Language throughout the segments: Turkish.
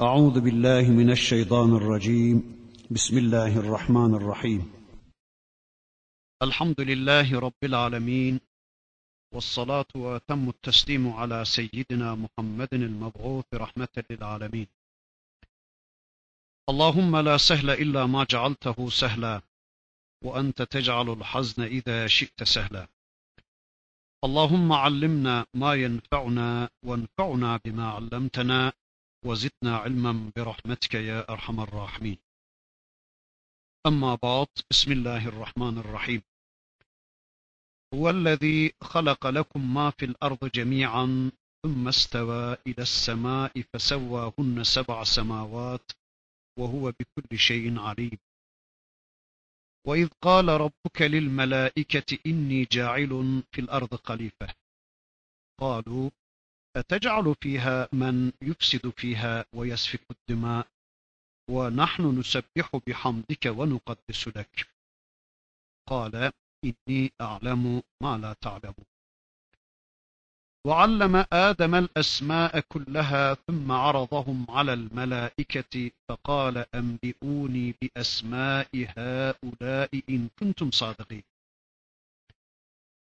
أعوذ بالله من الشيطان الرجيم. بسم الله الرحمن الرحيم. الحمد لله رب العالمين والصلاة وتم التسليم على سيدنا محمد المبعوث رحمة للعالمين. اللهم لا سهل إلا ما جعلته سهلا وأنت تجعل الحزن إذا شئت سهلا. اللهم علمنا ما ينفعنا وانفعنا بما علمتنا وزدنا علما برحمتك يا أرحم الراحمين. أما بعد بسم الله الرحمن الرحيم. هو الذي خلق لكم ما في الأرض جميعا ثم استوى إلى السماء فسواهن سبع سماوات وهو بكل شيء عليم. وإذ قال ربك للملائكة إني جاعل في الأرض خليفة. قالوا أتجعل فيها من يفسد فيها ويسفك الدماء ونحن نسبح بحمدك ونقدس لك قال إني أعلم ما لا تعلمون وعلم آدم الأسماء كلها ثم عرضهم على الملائكة فقال أنبئوني بأسماء هؤلاء إن كنتم صادقين.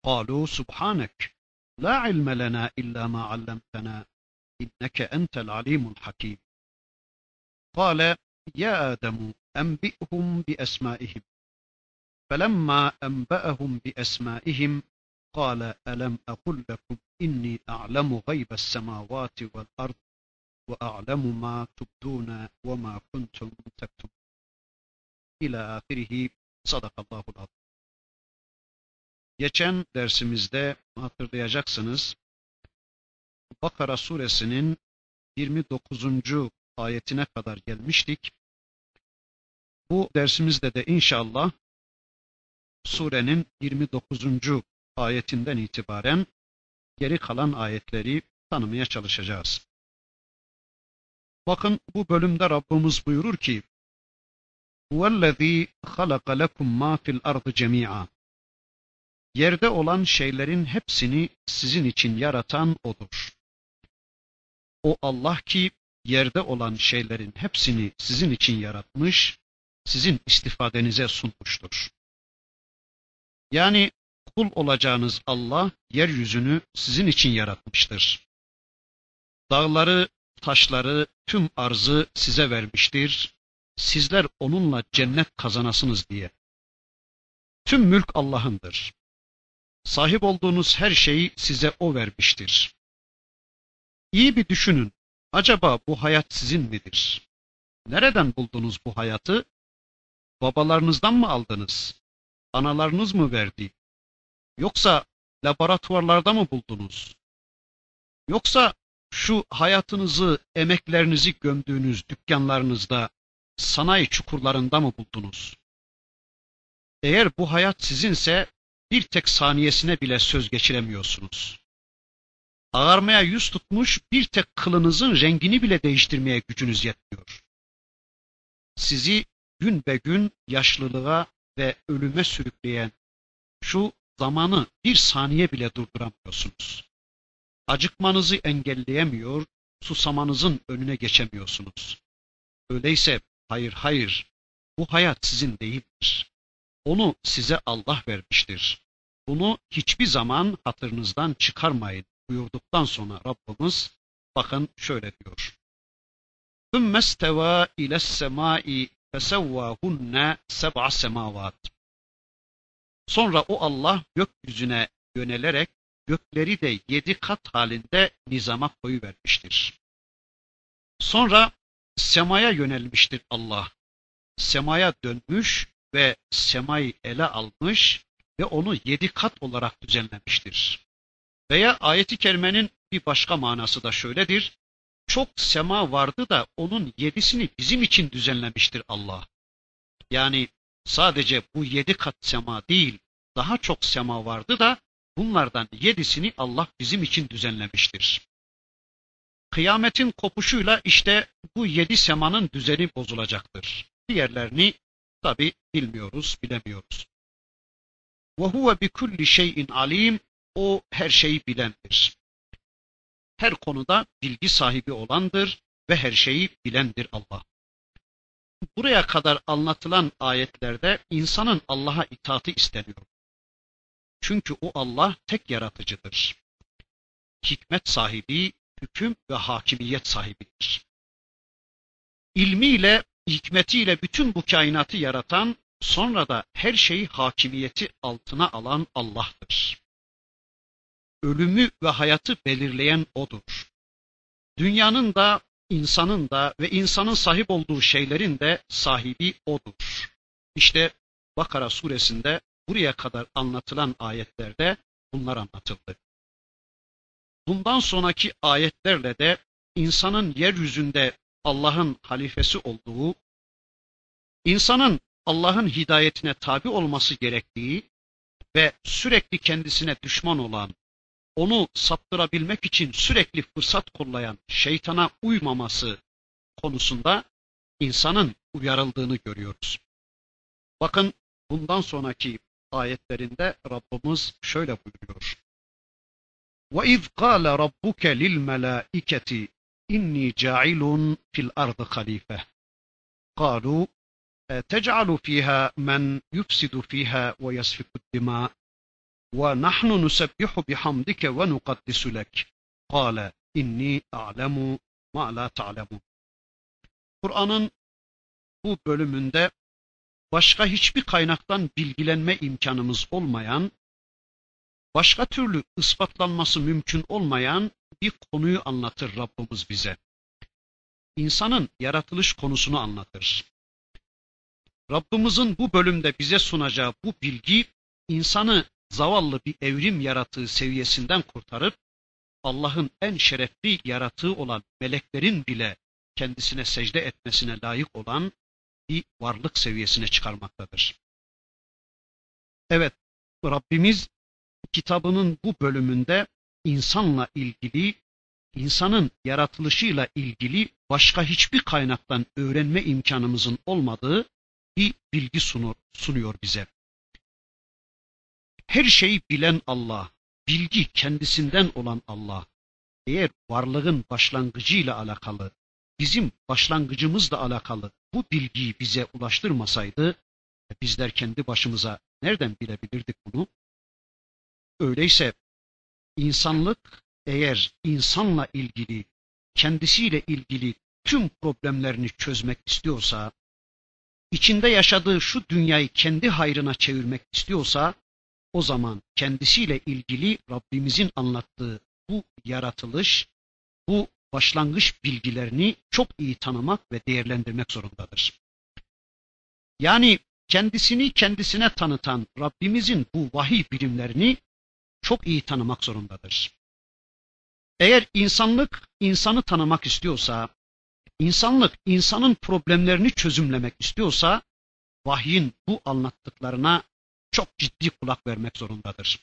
قالوا سبحانك. لا علم لنا إلا ما علمتنا إنك أنت العليم الحكيم. قال يا آدم أنبئهم بأسمائهم. فلما أنبأهم بأسمائهم قال ألم أقل لكم إني أعلم غيب السماوات والأرض وأعلم ما تبدون وما كنتم تكتمون. إلى آخره. صدق الله العظيم. Geçen dersimizde hatırlayacaksınız Bakara suresinin 29. ayetine kadar gelmiştik. Bu dersimizde de inşallah surenin 29. ayetinden itibaren geri kalan ayetleri tanımaya çalışacağız. Bakın bu bölümde Rabbimiz buyurur ki: "Vellezî halaka lekum mâ fil ardı cemî'a" Yerde olan şeylerin hepsini sizin için yaratan O'dur. O Allah ki yerde olan şeylerin hepsini sizin için yaratmış, sizin istifadenize sunmuştur. Yani kul olacağınız Allah yeryüzünü sizin için yaratmıştır. Dağları, taşları, tüm arzı size vermiştir. Sizler onunla cennet kazanasınız diye. Tüm mülk Allah'ındır. Sahip olduğunuz her şeyi size O vermiştir. İyi bir düşünün. Acaba bu hayat sizin midir? Nereden buldunuz bu hayatı? Babalarınızdan mı aldınız? Analarınız mı verdi? Yoksa laboratuvarlarda mı buldunuz? Yoksa şu hayatınızı, emeklerinizi gömdüğünüz dükkanlarınızda, sanayi çukurlarında mı buldunuz? Eğer bu hayat sizinse bir tek saniyesine bile söz geçiremiyorsunuz. Ağarmaya yüz tutmuş bir tek kılınızın rengini bile değiştirmeye gücünüz yetmiyor. Sizi gün be gün yaşlılığa ve ölüme sürükleyen şu zamanı bir saniye bile durduramıyorsunuz. Acıkmanızı engelleyemiyor, susamanızın önüne geçemiyorsunuz. Öyleyse hayır hayır, bu hayat sizin değildir. Onu size Allah vermiştir. Bunu hiçbir zaman hatırınızdan çıkarmayın buyurduktan sonra Rabbimiz bakın şöyle diyor. ثُمَّ اسْتَوَى إِلَى السَّمَاءِ فَسَوَّاهُنَّ سَبْعَ سَمَاوَاتٍ Sonra o Allah gökyüzüne yönelerek gökleri de yedi kat halinde nizama koyuvermiştir. Sonra semaya yönelmiştir Allah. Semaya dönmüş ve semayı ele almış ve onu yedi kat olarak düzenlemiştir. Veya ayeti kerimenin bir başka manası da şöyledir. Çok sema vardı da onun yedisini bizim için düzenlemiştir Allah. Yani sadece bu yedi kat sema değil, daha çok sema vardı da bunlardan yedisini Allah bizim için düzenlemiştir. Kıyametin kopuşuyla işte bu yedi semanın düzeni bozulacaktır. Diğerlerini Tabi bilmiyoruz, bilemiyoruz. Ve huve bi kulli şeyin alim. O her şeyi bilendir. Her konuda bilgi sahibi olandır ve her şeyi bilendir Allah. Buraya kadar anlatılan ayetlerde insanın Allah'a itaati isteniyor. Çünkü o Allah tek yaratıcıdır. Hikmet sahibi, hüküm ve hakimiyet sahibidir. İlmiyle hikmetiyle bütün bu kainatı yaratan, sonra da her şeyi hakimiyeti altına alan Allah'tır. Ölümü ve hayatı belirleyen O'dur. Dünyanın da, insanın da ve insanın sahip olduğu şeylerin de sahibi O'dur. İşte Bakara suresinde buraya kadar anlatılan ayetlerde bunlar anlatıldı. Bundan sonraki ayetlerle de insanın yeryüzünde Allah'ın halifesi olduğu, insanın Allah'ın hidayetine tabi olması gerektiği ve sürekli kendisine düşman olan, onu saptırabilmek için sürekli fırsat kollayan şeytana uymaması konusunda insanın uyarıldığını görüyoruz. Bakın bundan sonraki ayetlerinde Rabbimiz şöyle buyuruyor. وَاِذْ قَالَ رَبُّكَ لِلْمَلَائِكَةِ إِنِّي جَاعِلٌ فِي الْأَرْضِ خَلِيفَةً قَالُوا تَجْعَلُ فِيهَا مَنْ يُفْسِدُ فِيهَا وَيَسْفِكُ الدِّمَاءَ وَنَحْنُ نُسَبِّحُ بِحَمْدِكَ وَنُقَدِّسُ لَكَ قَالَ إِنِّي أَعْلَمُ مَا لَا تَعْلَمُونَ Kur'an'ın bu bölümünde başka hiçbir kaynaktan bilgilenme imkanımız olmayan, başka türlü ispatlanması mümkün olmayan bir konuyu anlatır Rabbimiz bize. İnsanın yaratılış konusunu anlatır. Rabbimizin bu bölümde bize sunacağı bu bilgi insanı zavallı bir evrim yaratığı seviyesinden kurtarıp Allah'ın en şerefli yaratığı olan meleklerin bile kendisine secde etmesine layık olan bir varlık seviyesine çıkarmaktadır. Evet, Rabbimiz kitabının bu bölümünde insanla ilgili, insanın yaratılışıyla ilgili başka hiçbir kaynaktan öğrenme imkanımızın olmadığı bir bilgi sunur, sunuyor bize. Her şeyi bilen Allah, bilgi kendisinden olan Allah, eğer varlığın başlangıcıyla alakalı, bizim başlangıcımızla alakalı bu bilgiyi bize ulaştırmasaydı, bizler kendi başımıza nereden bilebilirdik bunu? Öyleyse insanlık eğer insanla ilgili, kendisiyle ilgili tüm problemlerini çözmek istiyorsa, içinde yaşadığı şu dünyayı kendi hayrına çevirmek istiyorsa, o zaman kendisiyle ilgili Rabbimizin anlattığı bu yaratılış, bu başlangıç bilgilerini çok iyi tanımak ve değerlendirmek zorundadır. Yani kendisini kendisine tanıtan Rabbimizin bu vahiy birimlerini çok iyi tanımak zorundadır. Eğer insanlık insanı tanımak istiyorsa, insanlık insanın problemlerini çözümlemek istiyorsa, vahyin bu anlattıklarına çok ciddi kulak vermek zorundadır.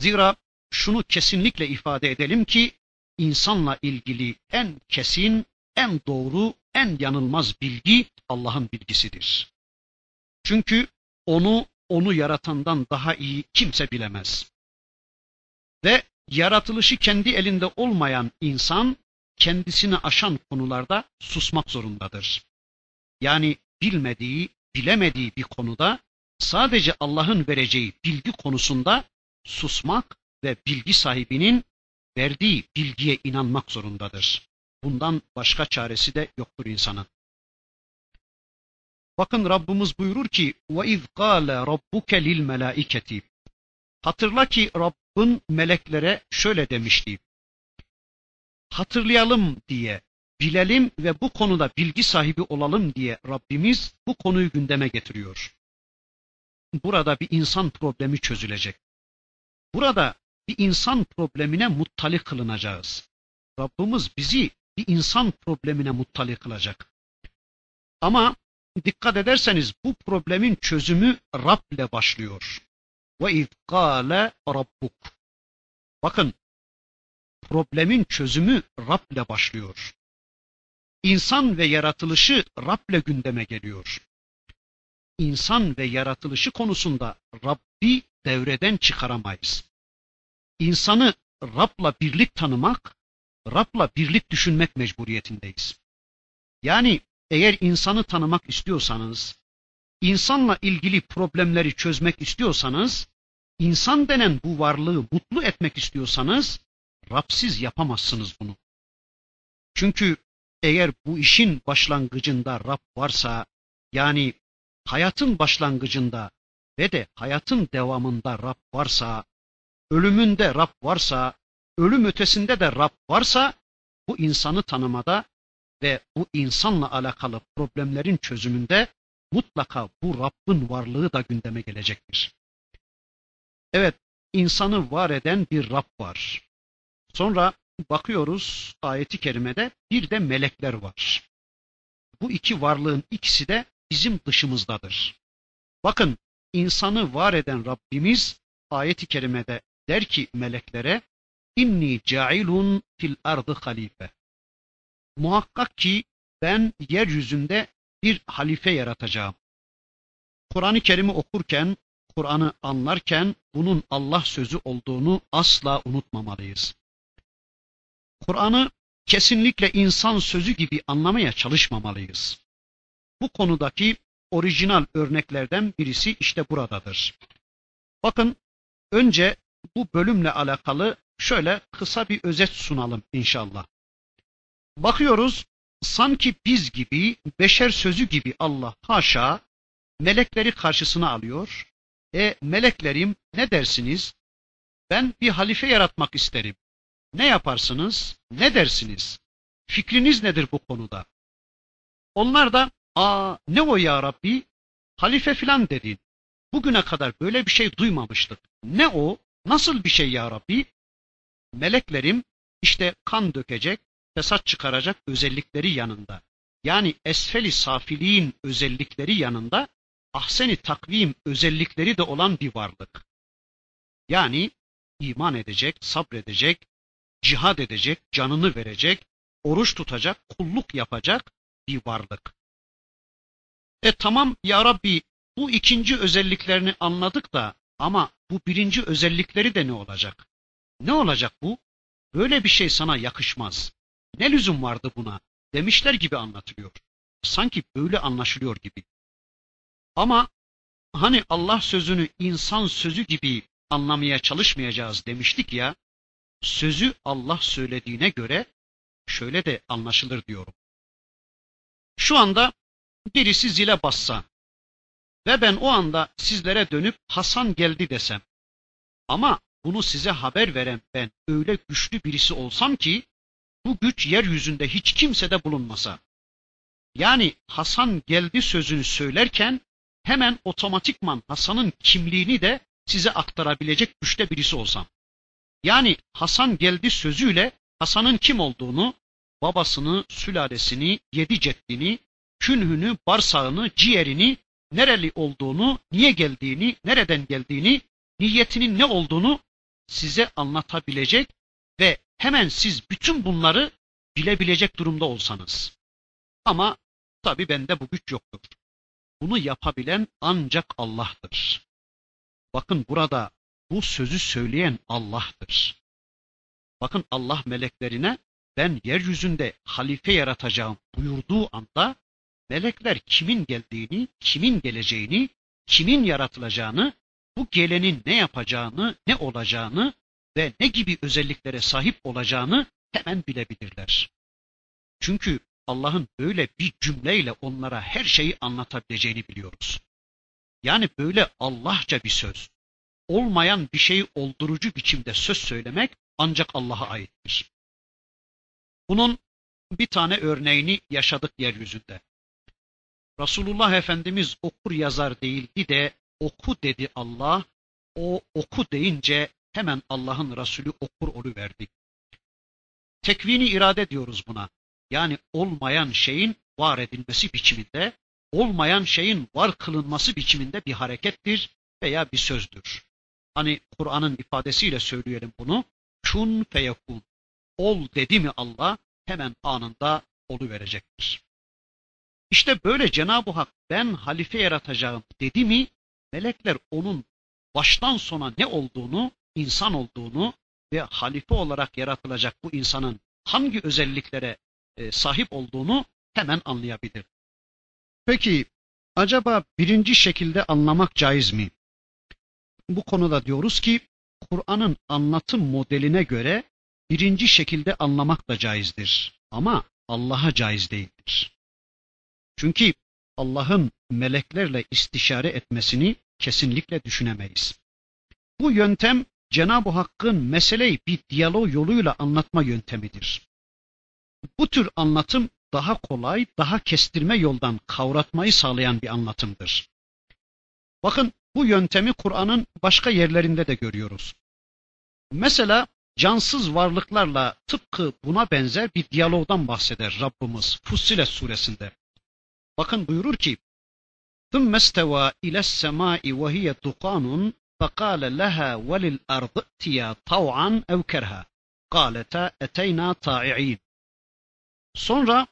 Zira şunu kesinlikle ifade edelim ki insanla ilgili en kesin, en doğru, en yanılmaz bilgi Allah'ın bilgisidir. Çünkü onu onu yaratandan daha iyi kimse bilemez. Ve yaratılışı kendi elinde olmayan insan kendisini aşan konularda susmak zorundadır. Yani bilmediği, bilemediği bir konuda sadece Allah'ın vereceği bilgi konusunda susmak ve bilgi sahibinin verdiği bilgiye inanmak zorundadır. Bundan başka çaresi de yoktur insanın. Bakın Rabbimiz buyurur ki: "Ve iz kâle rabbuke lil melâiketi." Hatırla ki Rab, Rabbin meleklere şöyle demişti. Hatırlayalım diye, bilelim ve bu konuda bilgi sahibi olalım diye Rabbimiz bu konuyu gündeme getiriyor. Burada bir insan problemi çözülecek. Burada bir insan problemine muttali kılınacağız. Rabbimiz bizi bir insan problemine muttali kılacak. Ama dikkat ederseniz bu problemin çözümü Rab ile başlıyor. Ve iz kâle rabbuk. Bakın problemin çözümü Rab ile başlıyor. İnsan ve yaratılışı Rab ile gündeme geliyor. İnsan ve yaratılışı konusunda Rabbi devreden çıkaramayız insanı Rab'la birlik tanımak, Rab'la birlik düşünmek mecburiyetindeyiz. Yani eğer insanı tanımak istiyorsanız, insanla ilgili problemleri çözmek istiyorsanız, insan denen bu varlığı mutlu etmek istiyorsanız, Rabsiz yapamazsınız bunu. Çünkü eğer bu işin başlangıcında Rab varsa, yani hayatın başlangıcında ve de hayatın devamında Rab varsa, ölümünde Rab varsa, ölüm ötesinde de Rab varsa, bu insanı tanımada ve bu insanla alakalı problemlerin çözümünde mutlaka bu Rabbin varlığı da gündeme gelecektir. Evet, insanı var eden bir Rab var. Sonra bakıyoruz ayeti kerimede bir de melekler var. Bu iki varlığın ikisi de bizim dışımızdadır. Bakın insanı var eden Rabbimiz ayeti kerimede der ki meleklere inni cailun fil ardı halife. Muhakkak ki ben yeryüzünde bir halife yaratacağım. Kur'an-ı Kerim'i okurken, Kur'an'ı anlarken bunun Allah sözü olduğunu asla unutmamalıyız. Kur'an'ı kesinlikle insan sözü gibi anlamaya çalışmamalıyız. Bu konudaki orijinal örneklerden birisi işte buradadır. Bakın önce bu bölümle alakalı şöyle kısa bir özet sunalım inşallah. Bakıyoruz sanki biz gibi, beşer sözü gibi Allah haşa melekleri karşısına alıyor. E meleklerim ne dersiniz? Ben bir halife yaratmak isterim. Ne yaparsınız? Ne dersiniz? Fikriniz nedir bu konuda? Onlar da aa ne o ya Rabbi? Halife filan dedin. Bugüne kadar böyle bir şey duymamıştık. Ne o? Nasıl bir şey ya Rabbi? Meleklerim işte kan dökecek, fesat çıkaracak özellikleri yanında. Yani esfeli safiliğin özellikleri yanında ahseni takvim özellikleri de olan bir varlık. Yani iman edecek, sabredecek, cihad edecek, canını verecek, oruç tutacak, kulluk yapacak bir varlık. E tamam ya Rabbi bu ikinci özelliklerini anladık da ama bu birinci özellikleri de ne olacak? Ne olacak bu? Böyle bir şey sana yakışmaz. Ne lüzum vardı buna? Demişler gibi anlatılıyor. Sanki böyle anlaşılıyor gibi. Ama hani Allah sözünü insan sözü gibi anlamaya çalışmayacağız demiştik ya, sözü Allah söylediğine göre şöyle de anlaşılır diyorum. Şu anda birisi zile bassa ve ben o anda sizlere dönüp Hasan geldi desem ama bunu size haber veren ben öyle güçlü birisi olsam ki bu güç yeryüzünde hiç kimsede bulunmasa. Yani Hasan geldi sözünü söylerken hemen otomatikman Hasan'ın kimliğini de size aktarabilecek güçte birisi olsam. Yani Hasan geldi sözüyle Hasan'ın kim olduğunu, babasını, sülalesini, yedi ceddini, künhünü, barsağını, ciğerini, nereli olduğunu, niye geldiğini, nereden geldiğini, niyetinin ne olduğunu size anlatabilecek ve hemen siz bütün bunları bilebilecek durumda olsanız. Ama tabi bende bu güç yoktur. Bunu yapabilen ancak Allah'tır. Bakın burada bu sözü söyleyen Allah'tır. Bakın Allah meleklerine ben yeryüzünde halife yaratacağım buyurduğu anda melekler kimin geldiğini, kimin geleceğini, kimin yaratılacağını, bu gelenin ne yapacağını, ne olacağını ve ne gibi özelliklere sahip olacağını hemen bilebilirler. Çünkü Allah'ın böyle bir cümleyle onlara her şeyi anlatabileceğini biliyoruz. Yani böyle Allahça bir söz, olmayan bir şeyi oldurucu biçimde söz söylemek ancak Allah'a aittir. Bunun bir tane örneğini yaşadık yeryüzünde. Resulullah Efendimiz okur yazar değildi de oku dedi Allah. O oku deyince hemen Allah'ın Resulü okur verdi. Tekvini irade diyoruz buna. Yani olmayan şeyin var edilmesi biçiminde, olmayan şeyin var kılınması biçiminde bir harekettir veya bir sözdür. Hani Kur'an'ın ifadesiyle söyleyelim bunu. Kun feyekun. Ol dedi mi Allah hemen anında olu verecektir. İşte böyle Cenab-ı Hak ben halife yaratacağım dedi mi melekler onun baştan sona ne olduğunu, insan olduğunu ve halife olarak yaratılacak bu insanın hangi özelliklere e, sahip olduğunu hemen anlayabilir. Peki acaba birinci şekilde anlamak caiz mi? Bu konuda diyoruz ki Kur'an'ın anlatım modeline göre birinci şekilde anlamak da caizdir. Ama Allah'a caiz değildir. Çünkü Allah'ın meleklerle istişare etmesini kesinlikle düşünemeyiz. Bu yöntem Cenab-ı Hakk'ın meseleyi bir diyalog yoluyla anlatma yöntemidir. Bu tür anlatım daha kolay, daha kestirme yoldan kavratmayı sağlayan bir anlatımdır. Bakın bu yöntemi Kur'an'ın başka yerlerinde de görüyoruz. Mesela cansız varlıklarla tıpkı buna benzer bir diyalogdan bahseder Rabbimiz Fussilet suresinde. Bakın buyurur ki: "Thumma isteva ile's semai ve hiye dukanun فَقَالَ لَهَا وَلِلْأَرْضِ ائْتِيَا طَوْعًا اَوْ كَرْهًا قَالَتَا اَتَيْنَا طَائِعِينَ Sonra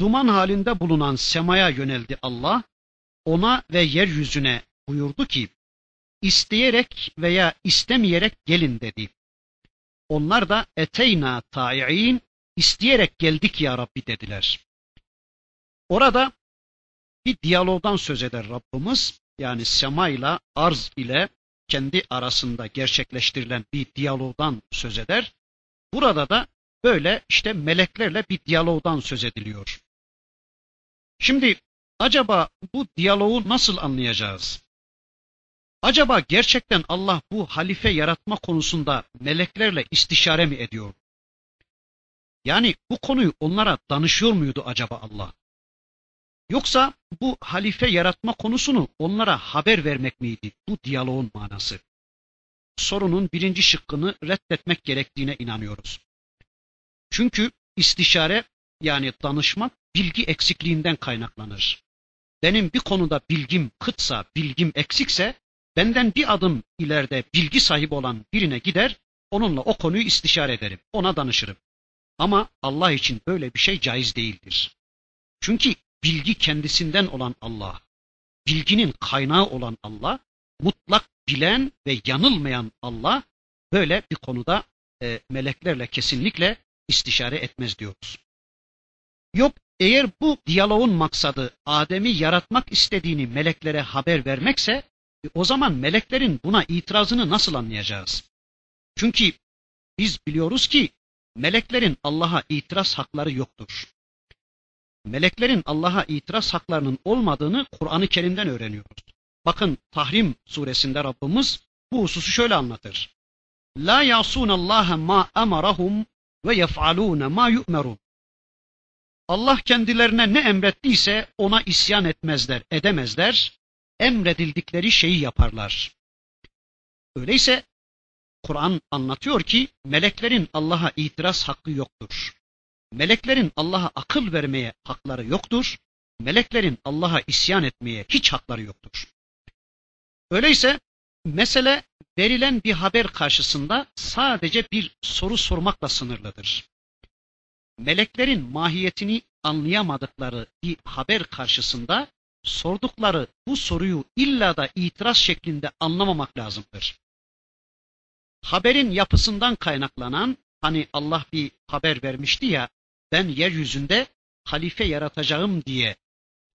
duman halinde bulunan semaya yöneldi Allah, ona ve yeryüzüne buyurdu ki, isteyerek veya istemeyerek gelin dedi. Onlar da eteyna ta'i'in, isteyerek geldik ya Rabbi dediler. Orada bir diyalogdan söz eder Rabbimiz. Yani sema ile arz ile kendi arasında gerçekleştirilen bir diyalogdan söz eder. Burada da böyle işte meleklerle bir diyalogdan söz ediliyor. Şimdi acaba bu diyaloğu nasıl anlayacağız? Acaba gerçekten Allah bu halife yaratma konusunda meleklerle istişare mi ediyor? Yani bu konuyu onlara danışıyor muydu acaba Allah? Yoksa bu halife yaratma konusunu onlara haber vermek miydi? Bu diyaloğun manası. Sorunun birinci şıkkını reddetmek gerektiğine inanıyoruz. Çünkü istişare yani danışmak bilgi eksikliğinden kaynaklanır. Benim bir konuda bilgim kıtsa, bilgim eksikse benden bir adım ileride bilgi sahibi olan birine gider, onunla o konuyu istişare ederim, ona danışırım. Ama Allah için böyle bir şey caiz değildir. Çünkü bilgi kendisinden olan Allah, bilginin kaynağı olan Allah, mutlak bilen ve yanılmayan Allah böyle bir konuda e, meleklerle kesinlikle istişare etmez diyoruz. Yok eğer bu diyaloğun maksadı Adem'i yaratmak istediğini meleklere haber vermekse e, o zaman meleklerin buna itirazını nasıl anlayacağız? Çünkü biz biliyoruz ki meleklerin Allah'a itiraz hakları yoktur meleklerin Allah'a itiraz haklarının olmadığını Kur'an-ı Kerim'den öğreniyoruz. Bakın Tahrim suresinde Rabbimiz bu hususu şöyle anlatır. La Allah ma emarahum ve yef'alun ma yu'merun. Allah kendilerine ne emrettiyse ona isyan etmezler, edemezler. Emredildikleri şeyi yaparlar. Öyleyse Kur'an anlatıyor ki meleklerin Allah'a itiraz hakkı yoktur. Meleklerin Allah'a akıl vermeye hakları yoktur. Meleklerin Allah'a isyan etmeye hiç hakları yoktur. Öyleyse mesele verilen bir haber karşısında sadece bir soru sormakla sınırlıdır. Meleklerin mahiyetini anlayamadıkları bir haber karşısında sordukları bu soruyu illa da itiraz şeklinde anlamamak lazımdır. Haberin yapısından kaynaklanan hani Allah bir haber vermişti ya ben yeryüzünde halife yaratacağım diye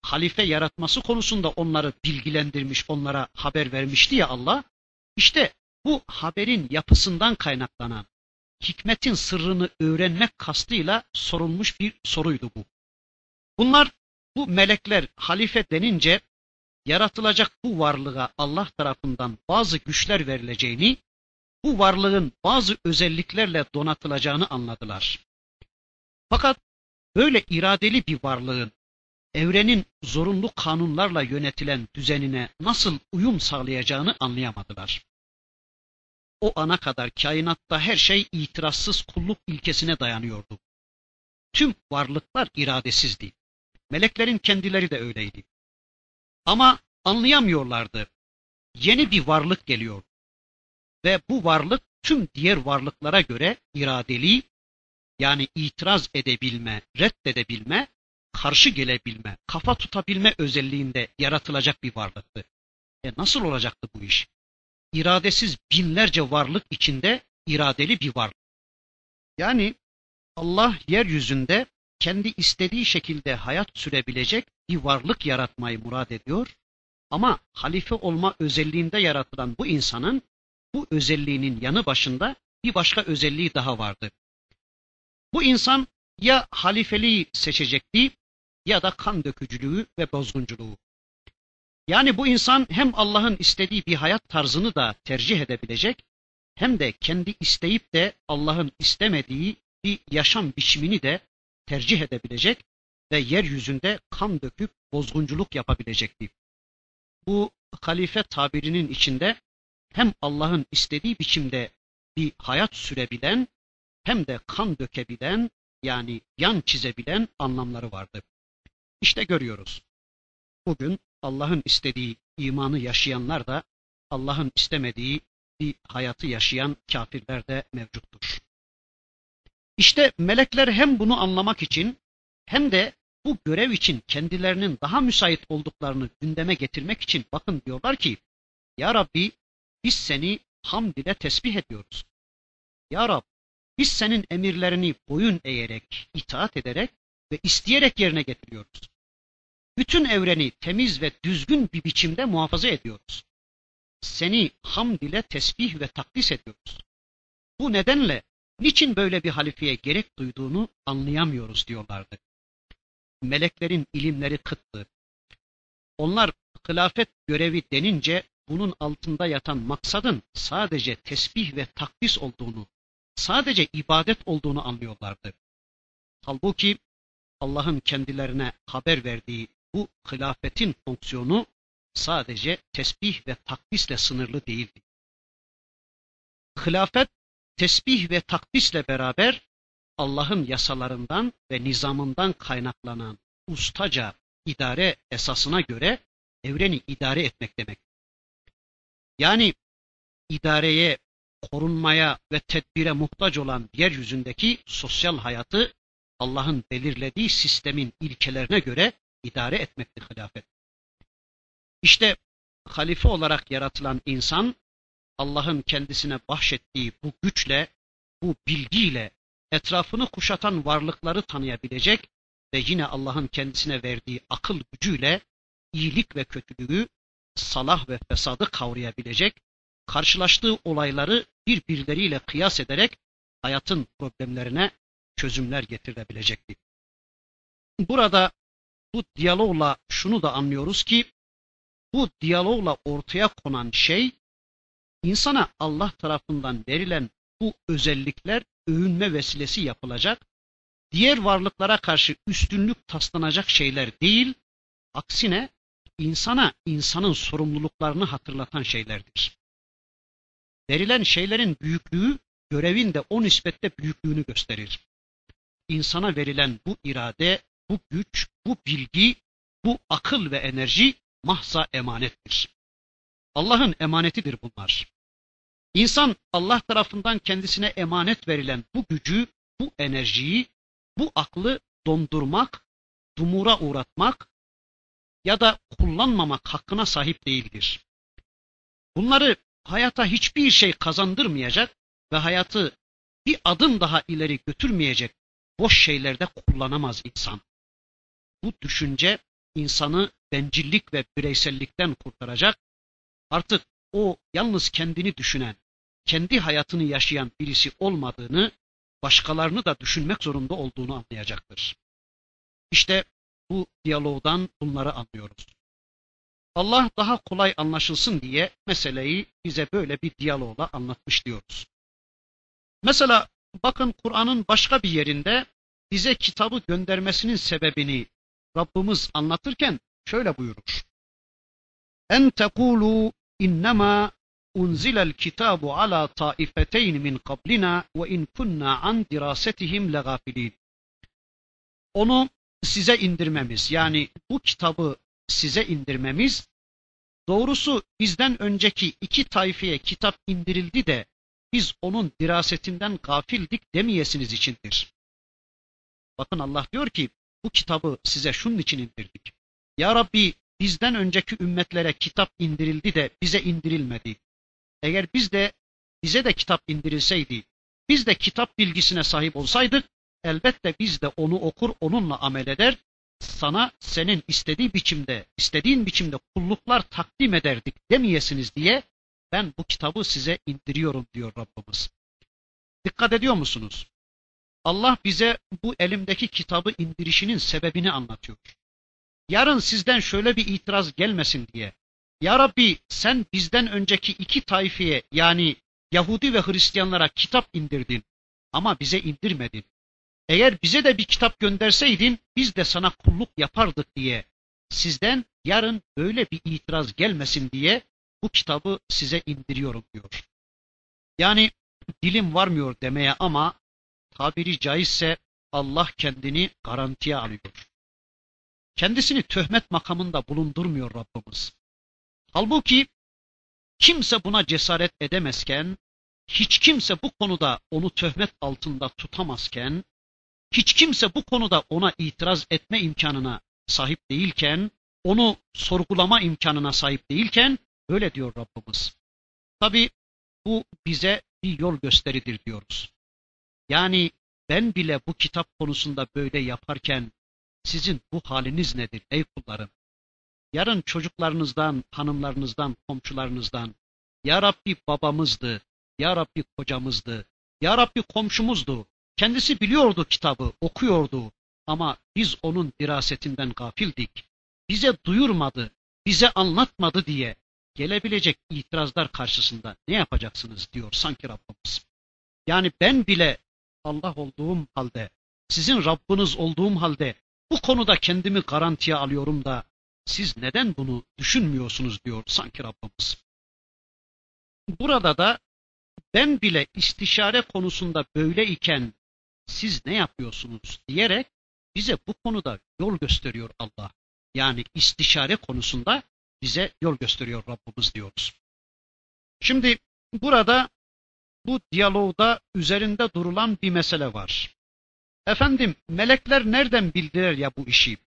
halife yaratması konusunda onları bilgilendirmiş, onlara haber vermişti ya Allah. İşte bu haberin yapısından kaynaklanan hikmetin sırrını öğrenmek kastıyla sorulmuş bir soruydu bu. Bunlar bu melekler halife denince yaratılacak bu varlığa Allah tarafından bazı güçler verileceğini, bu varlığın bazı özelliklerle donatılacağını anladılar. Fakat böyle iradeli bir varlığın evrenin zorunlu kanunlarla yönetilen düzenine nasıl uyum sağlayacağını anlayamadılar. O ana kadar kainatta her şey itirazsız kulluk ilkesine dayanıyordu. Tüm varlıklar iradesizdi. Meleklerin kendileri de öyleydi. Ama anlayamıyorlardı. Yeni bir varlık geliyor. Ve bu varlık tüm diğer varlıklara göre iradeli, yani itiraz edebilme, reddedebilme, karşı gelebilme, kafa tutabilme özelliğinde yaratılacak bir varlıktı. E nasıl olacaktı bu iş? İradesiz binlerce varlık içinde iradeli bir varlık. Yani Allah yeryüzünde kendi istediği şekilde hayat sürebilecek bir varlık yaratmayı murad ediyor. Ama halife olma özelliğinde yaratılan bu insanın bu özelliğinin yanı başında bir başka özelliği daha vardı. Bu insan ya halifeliği seçecekti ya da kan dökücülüğü ve bozgunculuğu. Yani bu insan hem Allah'ın istediği bir hayat tarzını da tercih edebilecek hem de kendi isteyip de Allah'ın istemediği bir yaşam biçimini de tercih edebilecek ve yeryüzünde kan döküp bozgunculuk yapabilecekti. Bu halife tabirinin içinde hem Allah'ın istediği biçimde bir hayat sürebilen hem de kan dökebilen yani yan çizebilen anlamları vardı. İşte görüyoruz. Bugün Allah'ın istediği imanı yaşayanlar da Allah'ın istemediği bir hayatı yaşayan kafirler de mevcuttur. İşte melekler hem bunu anlamak için hem de bu görev için kendilerinin daha müsait olduklarını gündeme getirmek için bakın diyorlar ki Ya Rabbi biz seni hamd ile tesbih ediyoruz. Ya Rab biz senin emirlerini boyun eğerek, itaat ederek ve isteyerek yerine getiriyoruz. Bütün evreni temiz ve düzgün bir biçimde muhafaza ediyoruz. Seni hamd ile tesbih ve takdis ediyoruz. Bu nedenle niçin böyle bir halifeye gerek duyduğunu anlayamıyoruz diyorlardı. Meleklerin ilimleri kıttı. Onlar hilafet görevi denince bunun altında yatan maksadın sadece tesbih ve takdis olduğunu, sadece ibadet olduğunu anlıyorlardı. Halbuki Allah'ın kendilerine haber verdiği bu hilafetin fonksiyonu sadece tesbih ve takdisle sınırlı değildi. Hilafet tesbih ve takdisle beraber Allah'ın yasalarından ve nizamından kaynaklanan ustaca idare esasına göre evreni idare etmek demek. Yani idareye, korunmaya ve tedbire muhtaç olan yeryüzündeki sosyal hayatı Allah'ın belirlediği sistemin ilkelerine göre idare etmektir hilafet. İşte halife olarak yaratılan insan Allah'ın kendisine bahşettiği bu güçle, bu bilgiyle etrafını kuşatan varlıkları tanıyabilecek ve yine Allah'ın kendisine verdiği akıl gücüyle iyilik ve kötülüğü, salah ve fesadı kavrayabilecek, karşılaştığı olayları birbirleriyle kıyas ederek hayatın problemlerine çözümler getirebilecekti. Burada bu diyalogla şunu da anlıyoruz ki bu diyalogla ortaya konan şey insana Allah tarafından verilen bu özellikler övünme vesilesi yapılacak, diğer varlıklara karşı üstünlük taslanacak şeyler değil, aksine insana insanın sorumluluklarını hatırlatan şeylerdir. Verilen şeylerin büyüklüğü görevin de o nispette büyüklüğünü gösterir. İnsana verilen bu irade, bu güç, bu bilgi, bu akıl ve enerji mahza emanettir. Allah'ın emanetidir bunlar. İnsan Allah tarafından kendisine emanet verilen bu gücü, bu enerjiyi, bu aklı dondurmak, dumura uğratmak ya da kullanmamak hakkına sahip değildir. Bunları hayata hiçbir şey kazandırmayacak ve hayatı bir adım daha ileri götürmeyecek boş şeylerde kullanamaz insan. Bu düşünce insanı bencillik ve bireysellikten kurtaracak. Artık o yalnız kendini düşünen, kendi hayatını yaşayan birisi olmadığını, başkalarını da düşünmek zorunda olduğunu anlayacaktır. İşte bu diyalogdan bunları anlıyoruz. Allah daha kolay anlaşılsın diye meseleyi bize böyle bir diyalogla anlatmış diyoruz. Mesela bakın Kur'an'ın başka bir yerinde bize kitabı göndermesinin sebebini Rabbimiz anlatırken şöyle buyurur. En tekulu innema unzilel kitabu ala taifeteyn min qablina ve in kunna an dirasetihim legafilin. Onu size indirmemiz yani bu kitabı size indirmemiz doğrusu bizden önceki iki tayfeye kitap indirildi de biz onun dirasetinden gafildik demeyesiniz içindir. Bakın Allah diyor ki bu kitabı size şunun için indirdik. Ya Rabbi bizden önceki ümmetlere kitap indirildi de bize indirilmedi. Eğer biz de bize de kitap indirilseydi, biz de kitap bilgisine sahip olsaydık elbette biz de onu okur, onunla amel eder. Sana senin istediği biçimde, istediğin biçimde kulluklar takdim ederdik demeyesiniz diye ben bu kitabı size indiriyorum diyor Rabbimiz. Dikkat ediyor musunuz? Allah bize bu elimdeki kitabı indirişinin sebebini anlatıyor. Yarın sizden şöyle bir itiraz gelmesin diye. Ya Rabbi sen bizden önceki iki tayfeye yani Yahudi ve Hristiyanlara kitap indirdin ama bize indirmedin. Eğer bize de bir kitap gönderseydin biz de sana kulluk yapardık diye sizden yarın böyle bir itiraz gelmesin diye bu kitabı size indiriyorum diyor. Yani dilim varmıyor demeye ama tabiri caizse Allah kendini garantiye alıyor. Kendisini töhmet makamında bulundurmuyor Rabbimiz. Halbuki kimse buna cesaret edemezken, hiç kimse bu konuda onu töhmet altında tutamazken, hiç kimse bu konuda ona itiraz etme imkanına sahip değilken, onu sorgulama imkanına sahip değilken öyle diyor Rabbimiz. Tabi bu bize bir yol gösteridir diyoruz. Yani ben bile bu kitap konusunda böyle yaparken sizin bu haliniz nedir ey kullarım? Yarın çocuklarınızdan, hanımlarınızdan, komşularınızdan Ya Rabbi babamızdı, Ya Rabbi kocamızdı, Ya Rabbi komşumuzdu. Kendisi biliyordu kitabı, okuyordu ama biz onun dirasetinden gafildik. Bize duyurmadı, bize anlatmadı diye gelebilecek itirazlar karşısında ne yapacaksınız diyor sanki Rabbimiz. Yani ben bile Allah olduğum halde, sizin Rabbiniz olduğum halde bu konuda kendimi garantiye alıyorum da siz neden bunu düşünmüyorsunuz diyor sanki Rabbimiz. Burada da ben bile istişare konusunda böyle iken siz ne yapıyorsunuz diyerek bize bu konuda yol gösteriyor Allah. Yani istişare konusunda bize yol gösteriyor Rabbimiz diyoruz. Şimdi burada bu diyalogda üzerinde durulan bir mesele var. Efendim melekler nereden bildiler ya bu işi?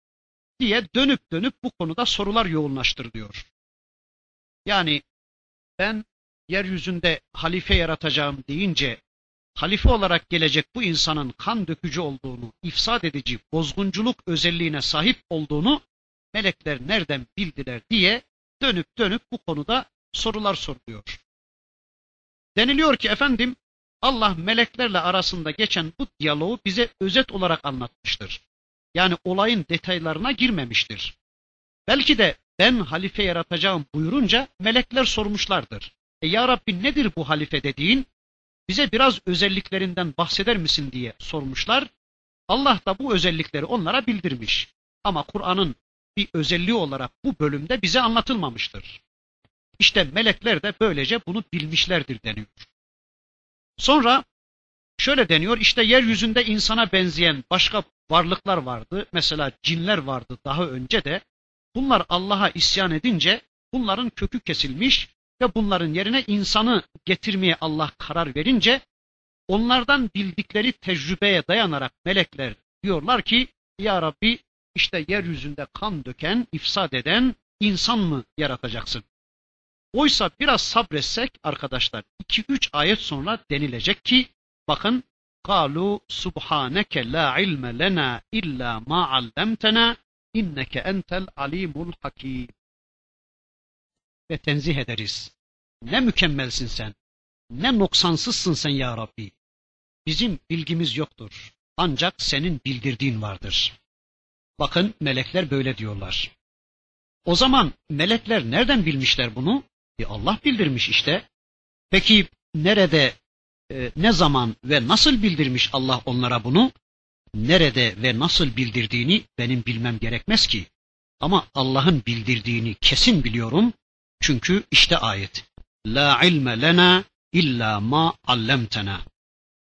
diye dönüp dönüp bu konuda sorular yoğunlaştırılıyor. Yani ben yeryüzünde halife yaratacağım deyince halife olarak gelecek bu insanın kan dökücü olduğunu, ifsad edici, bozgunculuk özelliğine sahip olduğunu melekler nereden bildiler diye dönüp dönüp bu konuda sorular soruluyor. Deniliyor ki efendim Allah meleklerle arasında geçen bu diyaloğu bize özet olarak anlatmıştır. Yani olayın detaylarına girmemiştir. Belki de ben halife yaratacağım buyurunca melekler sormuşlardır. E ya Rabbi nedir bu halife dediğin? Bize biraz özelliklerinden bahseder misin diye sormuşlar. Allah da bu özellikleri onlara bildirmiş. Ama Kur'an'ın bir özelliği olarak bu bölümde bize anlatılmamıştır. İşte melekler de böylece bunu bilmişlerdir deniyor. Sonra şöyle deniyor işte yeryüzünde insana benzeyen başka varlıklar vardı. Mesela cinler vardı daha önce de. Bunlar Allah'a isyan edince bunların kökü kesilmiş ve bunların yerine insanı getirmeye Allah karar verince onlardan bildikleri tecrübeye dayanarak melekler diyorlar ki ya Rabbi işte yeryüzünde kan döken, ifsad eden insan mı yaratacaksın? Oysa biraz sabretsek arkadaşlar 2-3 ayet sonra denilecek ki bakın قالوا سبحانك لا علم لنا إلا ما علمتنا inneke entel alimul hakim. ve tenzih ederiz. Ne mükemmelsin sen. Ne noksansızsın sen ya Rabbi. Bizim bilgimiz yoktur. Ancak senin bildirdiğin vardır. Bakın melekler böyle diyorlar. O zaman melekler nereden bilmişler bunu? E Allah bildirmiş işte. Peki nerede, e, ne zaman ve nasıl bildirmiş Allah onlara bunu? Nerede ve nasıl bildirdiğini benim bilmem gerekmez ki. Ama Allah'ın bildirdiğini kesin biliyorum. Çünkü işte ayet. La ilme lena illa ma allemtena.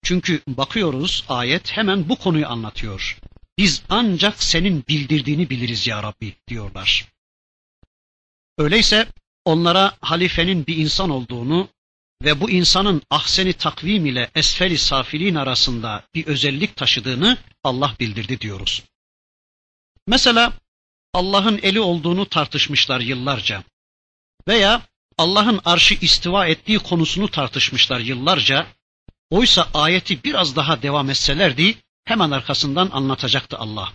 Çünkü bakıyoruz ayet hemen bu konuyu anlatıyor. Biz ancak senin bildirdiğini biliriz ya Rabbi diyorlar. Öyleyse onlara halifenin bir insan olduğunu ve bu insanın ahseni takvim ile esferi safilin arasında bir özellik taşıdığını Allah bildirdi diyoruz. Mesela Allah'ın eli olduğunu tartışmışlar yıllarca veya Allah'ın arşı istiva ettiği konusunu tartışmışlar yıllarca. Oysa ayeti biraz daha devam etselerdi hemen arkasından anlatacaktı Allah.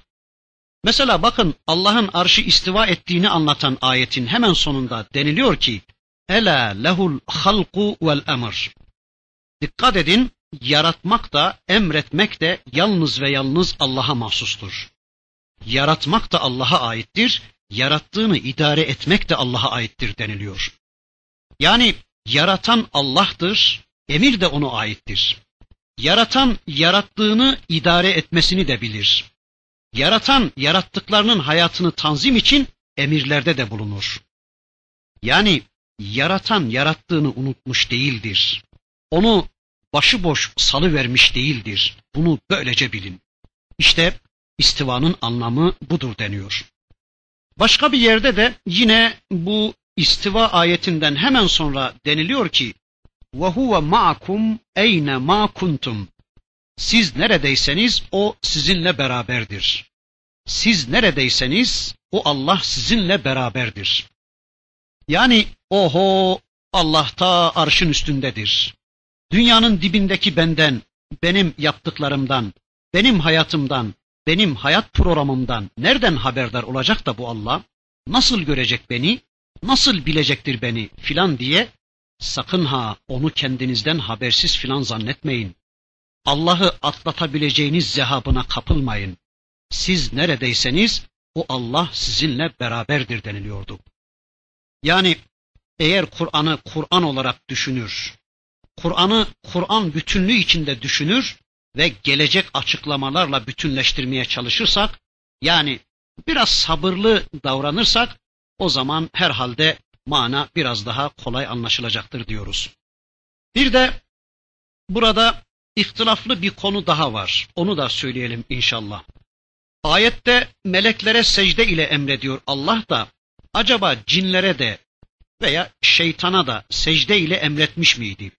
Mesela bakın Allah'ın arşı istiva ettiğini anlatan ayetin hemen sonunda deniliyor ki Ela lehul halku vel emr. Dikkat edin yaratmak da emretmek de yalnız ve yalnız Allah'a mahsustur. Yaratmak da Allah'a aittir, yarattığını idare etmek de Allah'a aittir deniliyor. Yani yaratan Allah'tır, emir de ona aittir. Yaratan yarattığını idare etmesini de bilir. Yaratan yarattıklarının hayatını tanzim için emirlerde de bulunur. Yani yaratan yarattığını unutmuş değildir. Onu başıboş salı vermiş değildir. Bunu böylece bilin. İşte istivanın anlamı budur deniyor. Başka bir yerde de yine bu istiva ayetinden hemen sonra deniliyor ki وَهُوَ مَعَكُمْ اَيْنَ مَا كُنْتُمْ Siz neredeyseniz o sizinle beraberdir. Siz neredeyseniz o Allah sizinle beraberdir. Yani oho Allah ta arşın üstündedir. Dünyanın dibindeki benden, benim yaptıklarımdan, benim hayatımdan, benim hayat programımdan nereden haberdar olacak da bu Allah? Nasıl görecek beni? Nasıl bilecektir beni filan diye sakın ha onu kendinizden habersiz filan zannetmeyin. Allah'ı atlatabileceğiniz zehabına kapılmayın. Siz neredeyseniz o Allah sizinle beraberdir deniliyordu. Yani eğer Kur'an'ı Kur'an olarak düşünür, Kur'an'ı Kur'an bütünlüğü içinde düşünür ve gelecek açıklamalarla bütünleştirmeye çalışırsak, yani biraz sabırlı davranırsak o zaman herhalde mana biraz daha kolay anlaşılacaktır diyoruz. Bir de burada ihtilaflı bir konu daha var. Onu da söyleyelim inşallah. Ayette meleklere secde ile emrediyor Allah da acaba cinlere de veya şeytana da secde ile emretmiş miydi?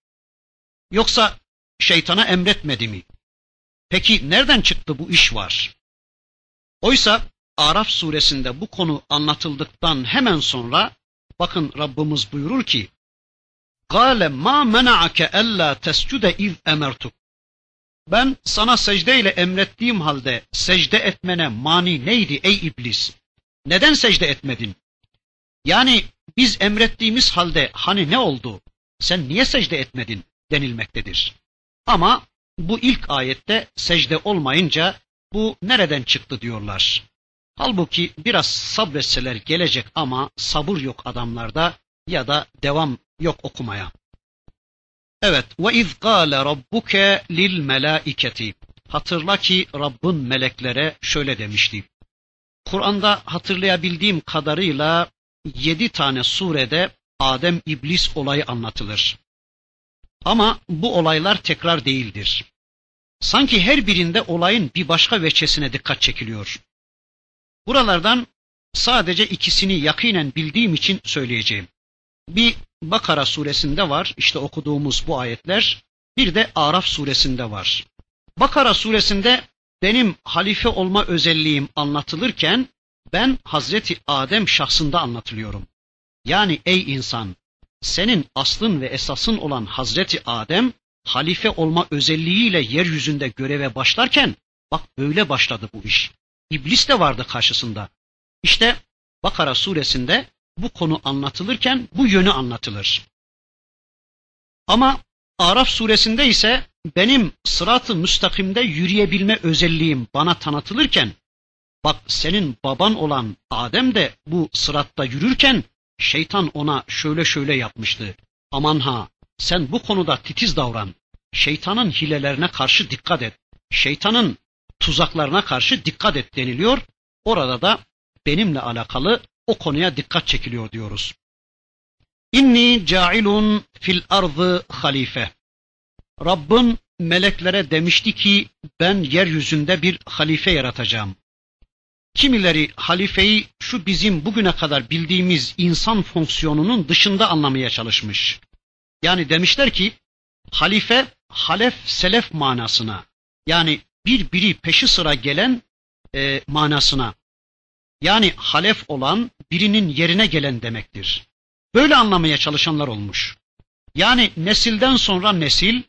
Yoksa şeytana emretmedi mi? Peki nereden çıktı bu iş var? Oysa Araf suresinde bu konu anlatıldıktan hemen sonra bakın Rabbimiz buyurur ki قَالَ مَا مَنَعَكَ أَلَّا تَسْجُدَ اِذْ اَمَرْتُكَ Ben sana secde ile emrettiğim halde secde etmene mani neydi ey iblis? Neden secde etmedin? Yani biz emrettiğimiz halde hani ne oldu? Sen niye secde etmedin denilmektedir. Ama bu ilk ayette secde olmayınca bu nereden çıktı diyorlar. Halbuki biraz sabretseler gelecek ama sabır yok adamlarda ya da devam yok okumaya. Evet ve iz gâle rabbuke lil melâiketi. Hatırla ki Rabbin meleklere şöyle demişti. Kur'an'da hatırlayabildiğim kadarıyla yedi tane surede Adem iblis olayı anlatılır. Ama bu olaylar tekrar değildir. Sanki her birinde olayın bir başka veçesine dikkat çekiliyor. Buralardan sadece ikisini yakinen bildiğim için söyleyeceğim. Bir Bakara suresinde var işte okuduğumuz bu ayetler. Bir de Araf suresinde var. Bakara suresinde benim halife olma özelliğim anlatılırken ben Hazreti Adem şahsında anlatılıyorum. Yani ey insan senin aslın ve esasın olan Hazreti Adem halife olma özelliğiyle yeryüzünde göreve başlarken bak böyle başladı bu iş. İblis de vardı karşısında. İşte Bakara suresinde bu konu anlatılırken bu yönü anlatılır. Ama Araf suresinde ise benim sırat-ı müstakimde yürüyebilme özelliğim bana tanıtılırken bak senin baban olan Adem de bu sıratta yürürken şeytan ona şöyle şöyle yapmıştı. Aman ha sen bu konuda titiz davran. Şeytanın hilelerine karşı dikkat et. Şeytanın tuzaklarına karşı dikkat et deniliyor. Orada da benimle alakalı o konuya dikkat çekiliyor diyoruz. İnni cailun fil ardı halife. Rabbin meleklere demişti ki ben yeryüzünde bir halife yaratacağım. Kimileri halifeyi şu bizim bugüne kadar bildiğimiz insan fonksiyonunun dışında anlamaya çalışmış. Yani demişler ki halife halef selef manasına yani bir biri peşi sıra gelen e, manasına yani halef olan birinin yerine gelen demektir. Böyle anlamaya çalışanlar olmuş. Yani nesilden sonra nesil,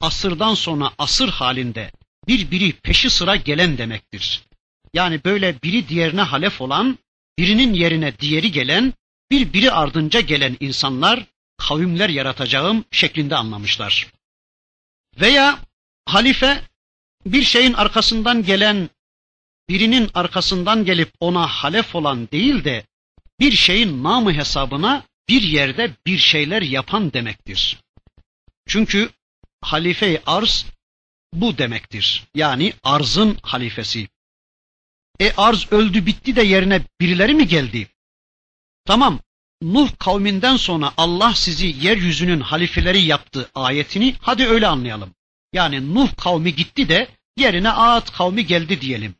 asırdan sonra asır halinde bir biri peşi sıra gelen demektir. Yani böyle biri diğerine halef olan, birinin yerine diğeri gelen, bir biri ardınca gelen insanlar kavimler yaratacağım şeklinde anlamışlar. Veya halife bir şeyin arkasından gelen, birinin arkasından gelip ona halef olan değil de bir şeyin namı hesabına bir yerde bir şeyler yapan demektir. Çünkü halife-i arz bu demektir. Yani arzın halifesi. E arz öldü bitti de yerine birileri mi geldi? Tamam. Nuh kavminden sonra Allah sizi yeryüzünün halifeleri yaptı ayetini hadi öyle anlayalım. Yani Nuh kavmi gitti de yerine Ad kavmi geldi diyelim.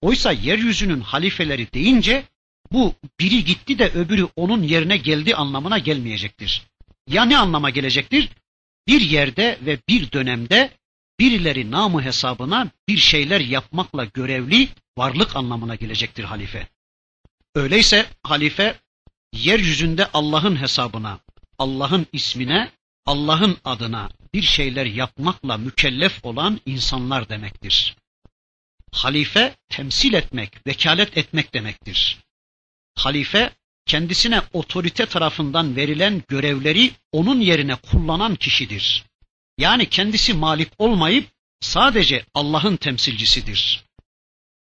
Oysa yeryüzünün halifeleri deyince bu biri gitti de öbürü onun yerine geldi anlamına gelmeyecektir. Ya ne anlama gelecektir? Bir yerde ve bir dönemde birileri namı hesabına bir şeyler yapmakla görevli varlık anlamına gelecektir halife. Öyleyse halife yeryüzünde Allah'ın hesabına, Allah'ın ismine, Allah'ın adına bir şeyler yapmakla mükellef olan insanlar demektir. Halife temsil etmek, vekalet etmek demektir. Halife kendisine otorite tarafından verilen görevleri onun yerine kullanan kişidir. Yani kendisi malik olmayıp sadece Allah'ın temsilcisidir.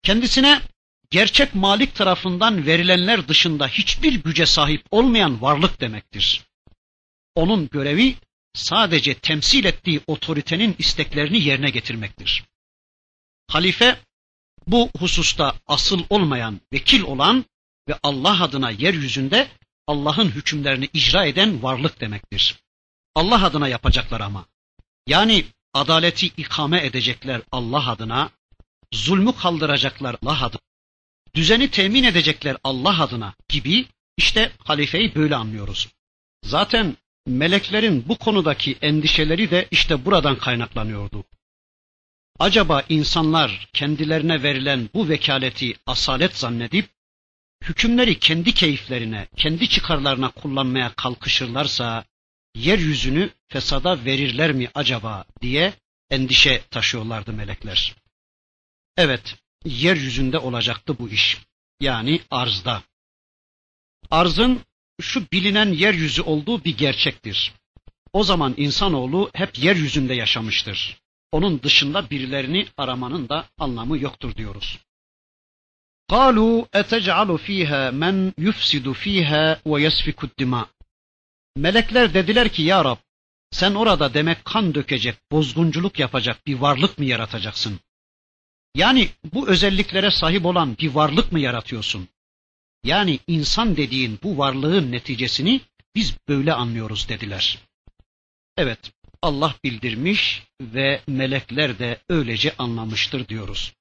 Kendisine gerçek malik tarafından verilenler dışında hiçbir güce sahip olmayan varlık demektir. Onun görevi sadece temsil ettiği otoritenin isteklerini yerine getirmektir. Halife bu hususta asıl olmayan, vekil olan ve Allah adına yeryüzünde Allah'ın hükümlerini icra eden varlık demektir. Allah adına yapacaklar ama. Yani adaleti ikame edecekler Allah adına, zulmü kaldıracaklar Allah adına, düzeni temin edecekler Allah adına gibi işte halifeyi böyle anlıyoruz. Zaten meleklerin bu konudaki endişeleri de işte buradan kaynaklanıyordu. Acaba insanlar kendilerine verilen bu vekaleti asalet zannedip hükümleri kendi keyiflerine, kendi çıkarlarına kullanmaya kalkışırlarsa yeryüzünü fesada verirler mi acaba diye endişe taşıyorlardı melekler. Evet, yeryüzünde olacaktı bu iş. Yani arzda. Arzın şu bilinen yeryüzü olduğu bir gerçektir. O zaman insanoğlu hep yeryüzünde yaşamıştır. Onun dışında birilerini aramanın da anlamı yoktur diyoruz. قالوا أتجعل فيها من يفسد فيها ويسفك الدماء Melekler dediler ki ya Rab sen orada demek kan dökecek, bozgunculuk yapacak bir varlık mı yaratacaksın? Yani bu özelliklere sahip olan bir varlık mı yaratıyorsun? Yani insan dediğin bu varlığın neticesini biz böyle anlıyoruz dediler. Evet, Allah bildirmiş ve melekler de öylece anlamıştır diyoruz.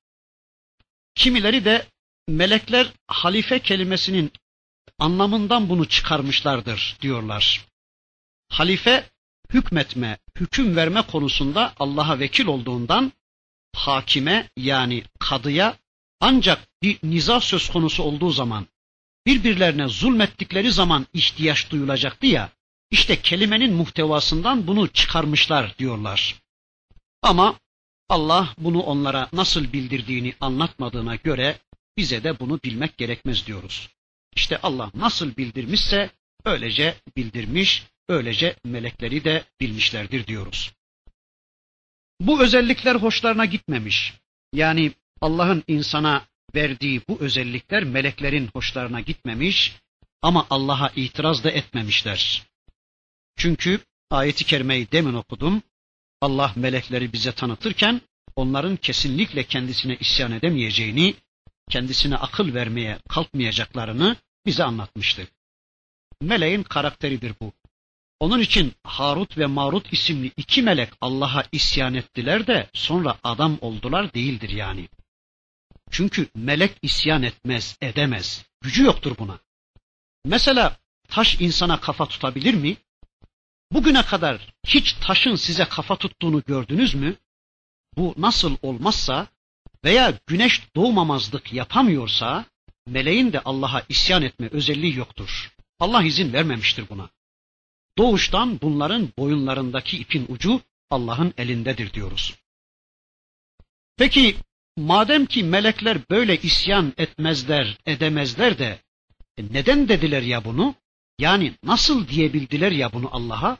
Kimileri de melekler halife kelimesinin anlamından bunu çıkarmışlardır diyorlar. Halife hükmetme, hüküm verme konusunda Allah'a vekil olduğundan hakime yani kadıya ancak bir niza söz konusu olduğu zaman birbirlerine zulmettikleri zaman ihtiyaç duyulacaktı ya işte kelimenin muhtevasından bunu çıkarmışlar diyorlar. Ama Allah bunu onlara nasıl bildirdiğini anlatmadığına göre bize de bunu bilmek gerekmez diyoruz. İşte Allah nasıl bildirmişse öylece bildirmiş, öylece melekleri de bilmişlerdir diyoruz. Bu özellikler hoşlarına gitmemiş. Yani Allah'ın insana verdiği bu özellikler meleklerin hoşlarına gitmemiş ama Allah'a itiraz da etmemişler. Çünkü ayeti kerimeyi demin okudum. Allah melekleri bize tanıtırken onların kesinlikle kendisine isyan edemeyeceğini, kendisine akıl vermeye kalkmayacaklarını bize anlatmıştı. Meleğin karakteridir bu. Onun için Harut ve Marut isimli iki melek Allah'a isyan ettiler de sonra adam oldular değildir yani. Çünkü melek isyan etmez, edemez. Gücü yoktur buna. Mesela taş insana kafa tutabilir mi? Bugüne kadar hiç taşın size kafa tuttuğunu gördünüz mü? Bu nasıl olmazsa veya güneş doğmamazlık yapamıyorsa meleğin de Allah'a isyan etme özelliği yoktur. Allah izin vermemiştir buna. Doğuştan bunların boyunlarındaki ipin ucu Allah'ın elindedir diyoruz. Peki madem ki melekler böyle isyan etmezler, edemezler de e neden dediler ya bunu? Yani nasıl diyebildiler ya bunu Allah'a?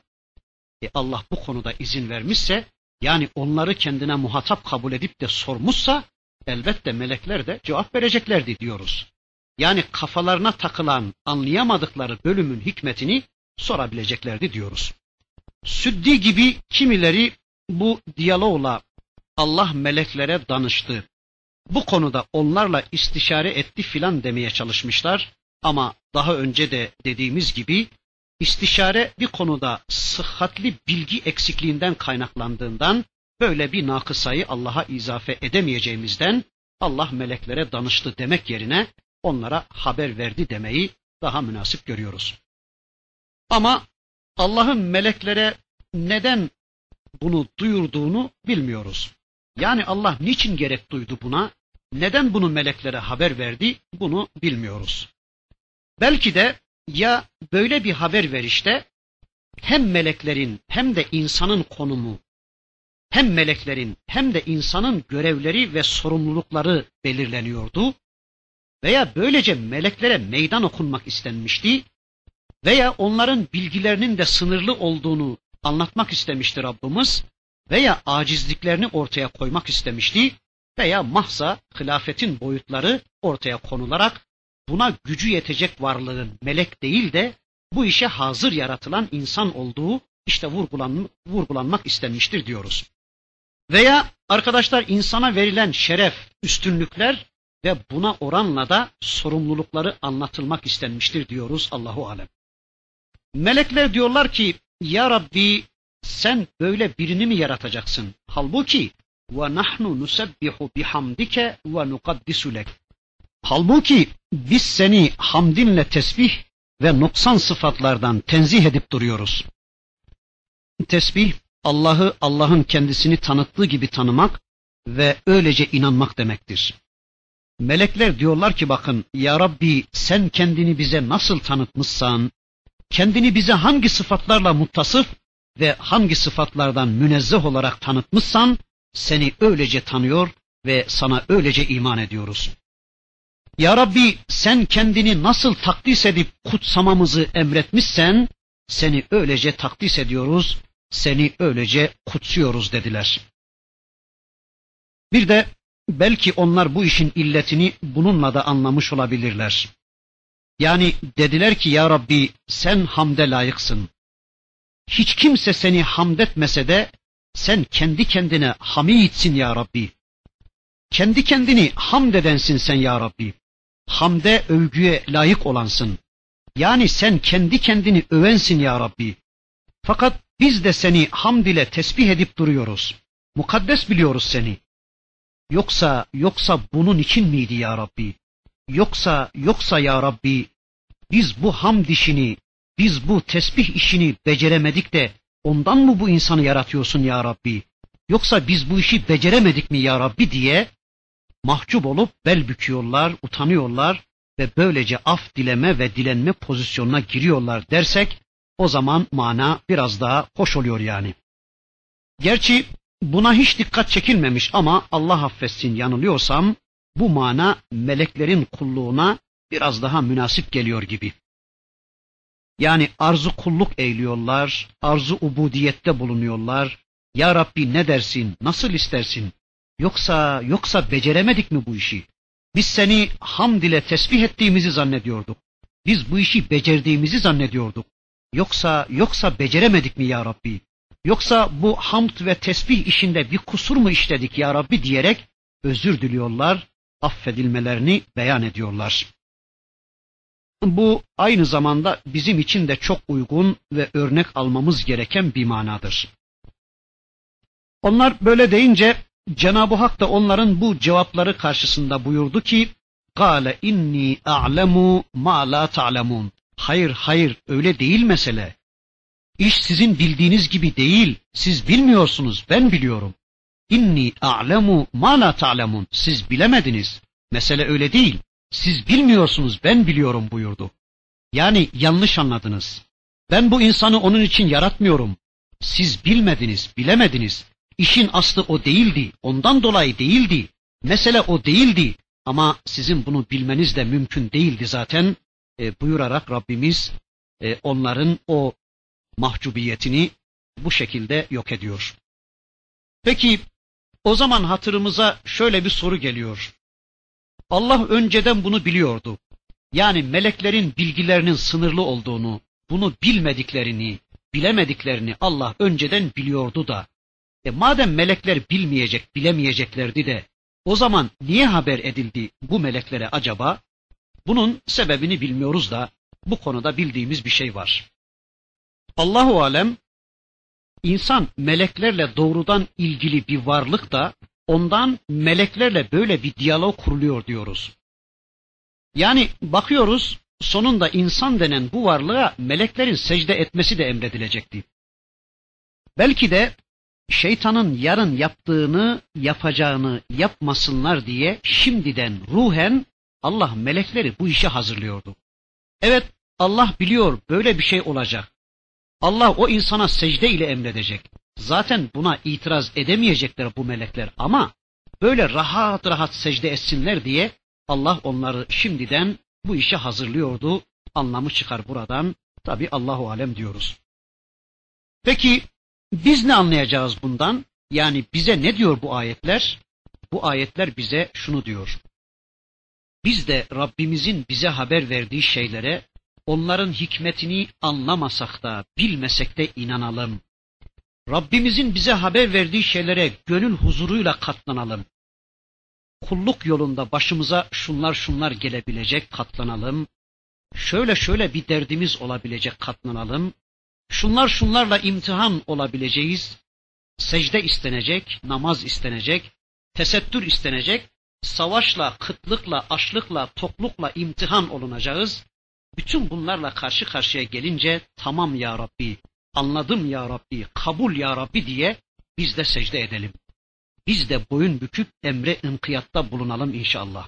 E Allah bu konuda izin vermişse, yani onları kendine muhatap kabul edip de sormuşsa, elbette melekler de cevap vereceklerdi diyoruz. Yani kafalarına takılan, anlayamadıkları bölümün hikmetini sorabileceklerdi diyoruz. Süddi gibi kimileri bu diyalogla Allah meleklere danıştı. Bu konuda onlarla istişare etti filan demeye çalışmışlar. Ama daha önce de dediğimiz gibi istişare bir konuda sıhhatli bilgi eksikliğinden kaynaklandığından böyle bir nakısayı Allah'a izafe edemeyeceğimizden Allah meleklere danıştı demek yerine onlara haber verdi demeyi daha münasip görüyoruz. Ama Allah'ın meleklere neden bunu duyurduğunu bilmiyoruz. Yani Allah niçin gerek duydu buna? Neden bunu meleklere haber verdi? Bunu bilmiyoruz. Belki de ya böyle bir haber verişte hem meleklerin hem de insanın konumu, hem meleklerin hem de insanın görevleri ve sorumlulukları belirleniyordu veya böylece meleklere meydan okunmak istenmişti veya onların bilgilerinin de sınırlı olduğunu anlatmak istemişti Rabbimiz veya acizliklerini ortaya koymak istemişti veya mahza hilafetin boyutları ortaya konularak buna gücü yetecek varlığın melek değil de bu işe hazır yaratılan insan olduğu işte vurgulan, vurgulanmak istenmiştir diyoruz. Veya arkadaşlar insana verilen şeref, üstünlükler ve buna oranla da sorumlulukları anlatılmak istenmiştir diyoruz Allahu alem. Melekler diyorlar ki ya Rabbi sen böyle birini mi yaratacaksın? Halbuki ve nahnu nusebbihu bihamdike ve nukaddisu lek. Halbuki biz seni hamdinle tesbih ve noksan sıfatlardan tenzih edip duruyoruz. Tesbih, Allah'ı Allah'ın kendisini tanıttığı gibi tanımak ve öylece inanmak demektir. Melekler diyorlar ki bakın ya Rabbi sen kendini bize nasıl tanıtmışsan, kendini bize hangi sıfatlarla muttasıf ve hangi sıfatlardan münezzeh olarak tanıtmışsan seni öylece tanıyor ve sana öylece iman ediyoruz. Ya Rabbi sen kendini nasıl takdis edip kutsamamızı emretmişsen seni öylece takdis ediyoruz, seni öylece kutsuyoruz dediler. Bir de belki onlar bu işin illetini bununla da anlamış olabilirler. Yani dediler ki ya Rabbi sen hamde layıksın. Hiç kimse seni hamd etmese de sen kendi kendine hamidsin ya Rabbi. Kendi kendini hamd edensin sen ya Rabbi hamde övgüye layık olansın. Yani sen kendi kendini övensin ya Rabbi. Fakat biz de seni hamd ile tesbih edip duruyoruz. Mukaddes biliyoruz seni. Yoksa, yoksa bunun için miydi ya Rabbi? Yoksa, yoksa ya Rabbi, biz bu hamd işini, biz bu tesbih işini beceremedik de ondan mı bu insanı yaratıyorsun ya Rabbi? Yoksa biz bu işi beceremedik mi ya Rabbi diye mahcup olup bel büküyorlar, utanıyorlar ve böylece af dileme ve dilenme pozisyonuna giriyorlar dersek o zaman mana biraz daha hoş oluyor yani. Gerçi buna hiç dikkat çekilmemiş ama Allah affetsin yanılıyorsam bu mana meleklerin kulluğuna biraz daha münasip geliyor gibi. Yani arzu kulluk eğliyorlar, arzu ubudiyette bulunuyorlar. Ya Rabbi ne dersin, nasıl istersin? Yoksa yoksa beceremedik mi bu işi? Biz seni hamd ile tesbih ettiğimizi zannediyorduk. Biz bu işi becerdiğimizi zannediyorduk. Yoksa yoksa beceremedik mi ya Rabbi? Yoksa bu hamd ve tesbih işinde bir kusur mu işledik ya Rabbi diyerek özür diliyorlar, affedilmelerini beyan ediyorlar. Bu aynı zamanda bizim için de çok uygun ve örnek almamız gereken bir manadır. Onlar böyle deyince Cenab-ı Hak da onların bu cevapları karşısında buyurdu ki Kale inni a'lemu ma la ta'lemun. Hayır hayır öyle değil mesele. İş sizin bildiğiniz gibi değil. Siz bilmiyorsunuz ben biliyorum. İnni a'lemu ma la ta'lemun. Siz bilemediniz. Mesele öyle değil. Siz bilmiyorsunuz ben biliyorum buyurdu. Yani yanlış anladınız. Ben bu insanı onun için yaratmıyorum. Siz bilmediniz, bilemediniz. işin aslı o değildi, ondan dolayı değildi, mesele o değildi ama sizin bunu bilmeniz de mümkün değildi zaten e, buyurarak Rabbimiz e, onların o mahcubiyetini bu şekilde yok ediyor. Peki o zaman hatırımıza şöyle bir soru geliyor. Allah önceden bunu biliyordu. Yani meleklerin bilgilerinin sınırlı olduğunu, bunu bilmediklerini, bilemediklerini Allah önceden biliyordu da. E madem melekler bilmeyecek, bilemeyeceklerdi de o zaman niye haber edildi bu meleklere acaba? Bunun sebebini bilmiyoruz da bu konuda bildiğimiz bir şey var. Allahu alem insan meleklerle doğrudan ilgili bir varlık da ondan meleklerle böyle bir diyalog kuruluyor diyoruz. Yani bakıyoruz sonunda insan denen bu varlığa meleklerin secde etmesi de emredilecekti. Belki de şeytanın yarın yaptığını, yapacağını yapmasınlar diye şimdiden ruhen Allah melekleri bu işe hazırlıyordu. Evet Allah biliyor böyle bir şey olacak. Allah o insana secde ile emredecek. Zaten buna itiraz edemeyecekler bu melekler ama böyle rahat rahat secde etsinler diye Allah onları şimdiden bu işe hazırlıyordu. Anlamı çıkar buradan. Tabi Allahu alem diyoruz. Peki biz ne anlayacağız bundan? Yani bize ne diyor bu ayetler? Bu ayetler bize şunu diyor. Biz de Rabbimizin bize haber verdiği şeylere onların hikmetini anlamasak da bilmesek de inanalım. Rabbimizin bize haber verdiği şeylere gönül huzuruyla katlanalım. Kulluk yolunda başımıza şunlar şunlar gelebilecek katlanalım. Şöyle şöyle bir derdimiz olabilecek katlanalım. Şunlar şunlarla imtihan olabileceğiz. Secde istenecek, namaz istenecek, tesettür istenecek, savaşla, kıtlıkla, açlıkla, toklukla imtihan olunacağız. Bütün bunlarla karşı karşıya gelince tamam ya Rabbi, anladım ya Rabbi, kabul ya Rabbi diye biz de secde edelim. Biz de boyun büküp emre inkıyatta bulunalım inşallah.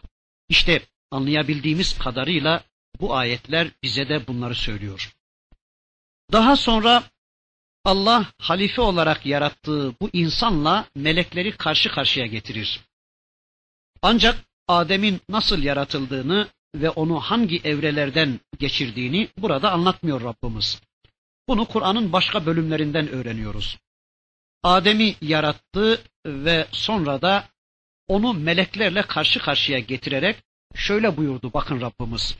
İşte anlayabildiğimiz kadarıyla bu ayetler bize de bunları söylüyor. Daha sonra Allah halife olarak yarattığı bu insanla melekleri karşı karşıya getirir. Ancak Adem'in nasıl yaratıldığını ve onu hangi evrelerden geçirdiğini burada anlatmıyor Rabbimiz. Bunu Kur'an'ın başka bölümlerinden öğreniyoruz. Adem'i yarattı ve sonra da onu meleklerle karşı karşıya getirerek şöyle buyurdu bakın Rabbimiz.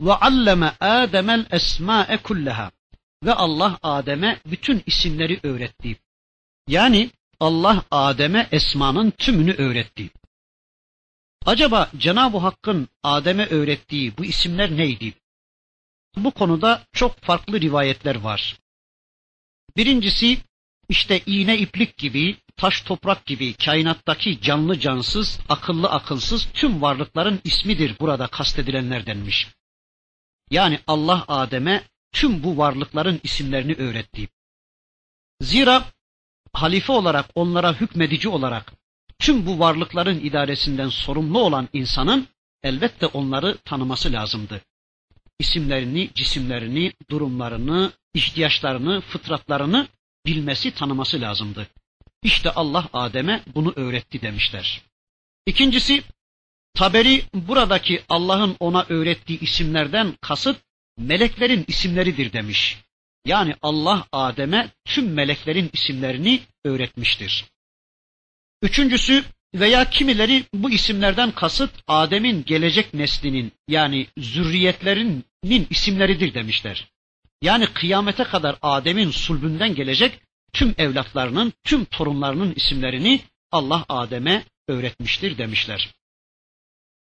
Ve alleme Adem'el esma'e kullaha. Ve Allah Adem'e bütün isimleri öğretti. Yani Allah Adem'e esmanın tümünü öğretti. Acaba Cenab-ı Hakk'ın Adem'e öğrettiği bu isimler neydi? Bu konuda çok farklı rivayetler var. Birincisi işte iğne iplik gibi, taş toprak gibi kainattaki canlı cansız, akıllı akılsız tüm varlıkların ismidir burada kastedilenler denmiş. Yani Allah Adem'e tüm bu varlıkların isimlerini öğretti. Zira halife olarak onlara hükmedici olarak tüm bu varlıkların idaresinden sorumlu olan insanın elbette onları tanıması lazımdı. İsimlerini, cisimlerini, durumlarını, ihtiyaçlarını, fıtratlarını bilmesi, tanıması lazımdı. İşte Allah Adem'e bunu öğretti demişler. İkincisi, Taberi buradaki Allah'ın ona öğrettiği isimlerden kasıt meleklerin isimleridir demiş. Yani Allah Adem'e tüm meleklerin isimlerini öğretmiştir. Üçüncüsü veya kimileri bu isimlerden kasıt Adem'in gelecek neslinin yani zürriyetlerinin isimleridir demişler. Yani kıyamete kadar Adem'in sulbünden gelecek tüm evlatlarının, tüm torunlarının isimlerini Allah Adem'e öğretmiştir demişler.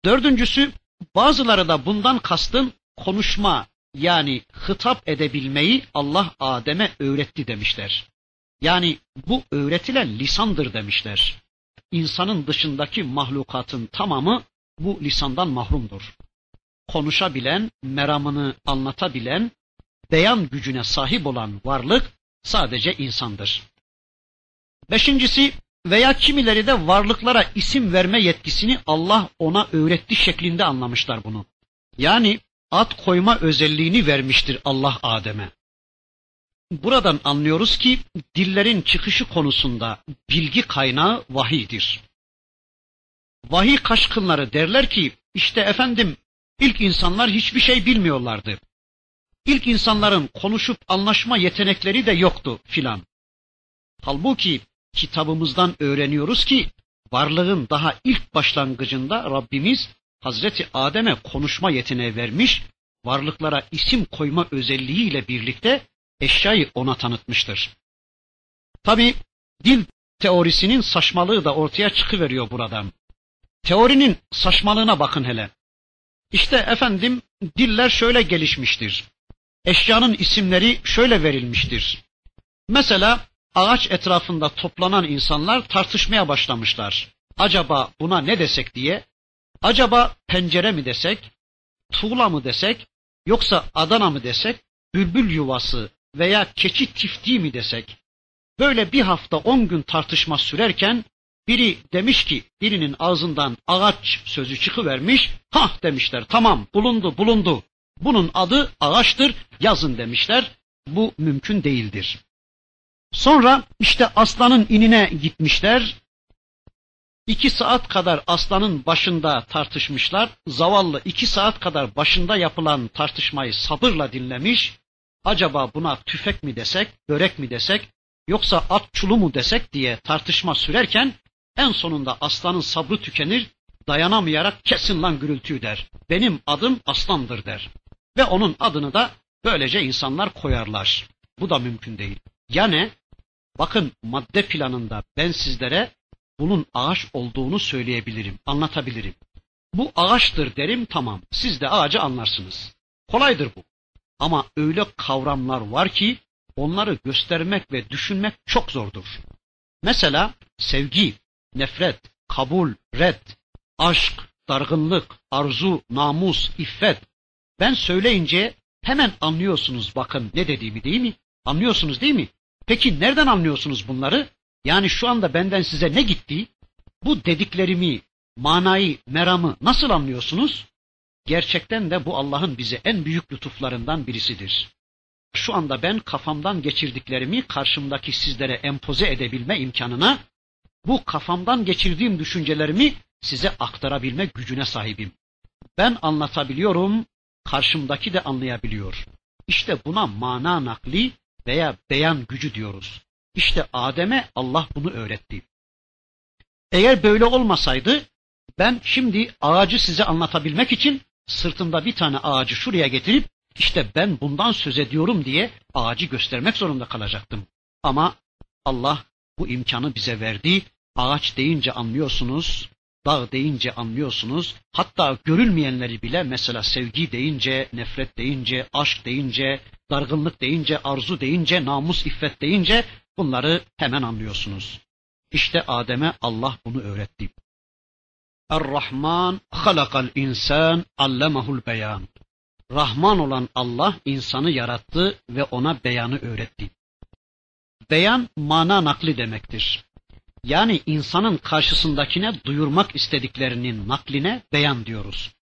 Dördüncüsü bazıları da bundan kastın konuşma yani hitap edebilmeyi Allah Adem'e öğretti demişler. Yani bu öğretilen lisandır demişler. İnsanın dışındaki mahlukatın tamamı bu lisandan mahrumdur. Konuşabilen, meramını anlatabilen, beyan gücüne sahip olan varlık sadece insandır. Beşincisi veya kimileri de varlıklara isim verme yetkisini Allah ona öğretti şeklinde anlamışlar bunu. Yani ad koyma özelliğini vermiştir Allah Adem'e. Buradan anlıyoruz ki dillerin çıkışı konusunda bilgi kaynağı vahiydir. Vahiy kaşkınları derler ki işte efendim ilk insanlar hiçbir şey bilmiyorlardı. İlk insanların konuşup anlaşma yetenekleri de yoktu filan. Halbuki kitabımızdan öğreniyoruz ki varlığın daha ilk başlangıcında Rabbimiz Hazreti Adem'e konuşma yeteneği vermiş, varlıklara isim koyma özelliğiyle birlikte eşyayı ona tanıtmıştır. Tabi dil teorisinin saçmalığı da ortaya çıkıveriyor buradan. Teorinin saçmalığına bakın hele. İşte efendim diller şöyle gelişmiştir. Eşyanın isimleri şöyle verilmiştir. Mesela ağaç etrafında toplanan insanlar tartışmaya başlamışlar. Acaba buna ne desek diye. Acaba pencere mi desek, tuğla mı desek, yoksa Adana mı desek, bülbül yuvası veya keçi tiftiği mi desek. Böyle bir hafta on gün tartışma sürerken biri demiş ki birinin ağzından ağaç sözü çıkıvermiş. Hah demişler tamam bulundu bulundu. Bunun adı ağaçtır yazın demişler. Bu mümkün değildir. Sonra işte aslanın inine gitmişler. İki saat kadar aslanın başında tartışmışlar. Zavallı iki saat kadar başında yapılan tartışmayı sabırla dinlemiş. Acaba buna tüfek mi desek, börek mi desek, yoksa at çulu mu desek diye tartışma sürerken en sonunda aslanın sabrı tükenir, dayanamayarak kesin lan gürültüyü der. Benim adım aslandır der. Ve onun adını da böylece insanlar koyarlar. Bu da mümkün değil. Yani bakın madde planında ben sizlere bunun ağaç olduğunu söyleyebilirim, anlatabilirim. Bu ağaçtır derim tamam. Siz de ağacı anlarsınız. Kolaydır bu. Ama öyle kavramlar var ki onları göstermek ve düşünmek çok zordur. Mesela sevgi, nefret, kabul, red, aşk, dargınlık, arzu, namus, iffet. Ben söyleyince hemen anlıyorsunuz bakın ne dediğimi değil mi? Anlıyorsunuz değil mi? Peki nereden anlıyorsunuz bunları? Yani şu anda benden size ne gitti? Bu dediklerimi, manayı, meramı nasıl anlıyorsunuz? Gerçekten de bu Allah'ın bize en büyük lütuflarından birisidir. Şu anda ben kafamdan geçirdiklerimi karşımdaki sizlere empoze edebilme imkanına, bu kafamdan geçirdiğim düşüncelerimi size aktarabilme gücüne sahibim. Ben anlatabiliyorum, karşımdaki de anlayabiliyor. İşte buna mana nakli veya beyan gücü diyoruz. İşte Adem'e Allah bunu öğretti. Eğer böyle olmasaydı ben şimdi ağacı size anlatabilmek için sırtımda bir tane ağacı şuraya getirip işte ben bundan söz ediyorum diye ağacı göstermek zorunda kalacaktım. Ama Allah bu imkanı bize verdi. Ağaç deyince anlıyorsunuz, dağ deyince anlıyorsunuz. Hatta görülmeyenleri bile mesela sevgi deyince, nefret deyince, aşk deyince, dargınlık deyince, arzu deyince, namus, iffet deyince bunları hemen anlıyorsunuz. İşte Adem'e Allah bunu öğretti. Er-Rahman halakal insan allemahul beyan. Rahman olan Allah insanı yarattı ve ona beyanı öğretti. Beyan mana nakli demektir. Yani insanın karşısındakine duyurmak istediklerinin nakline beyan diyoruz.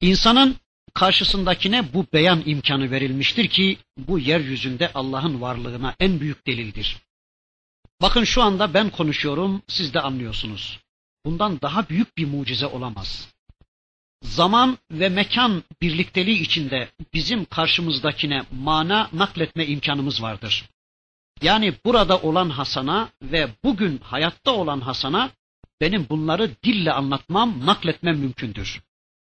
İnsanın karşısındakine bu beyan imkanı verilmiştir ki bu yeryüzünde Allah'ın varlığına en büyük delildir. Bakın şu anda ben konuşuyorum, siz de anlıyorsunuz. Bundan daha büyük bir mucize olamaz. Zaman ve mekan birlikteliği içinde bizim karşımızdakine mana nakletme imkanımız vardır. Yani burada olan Hasan'a ve bugün hayatta olan Hasan'a benim bunları dille anlatmam, nakletmem mümkündür.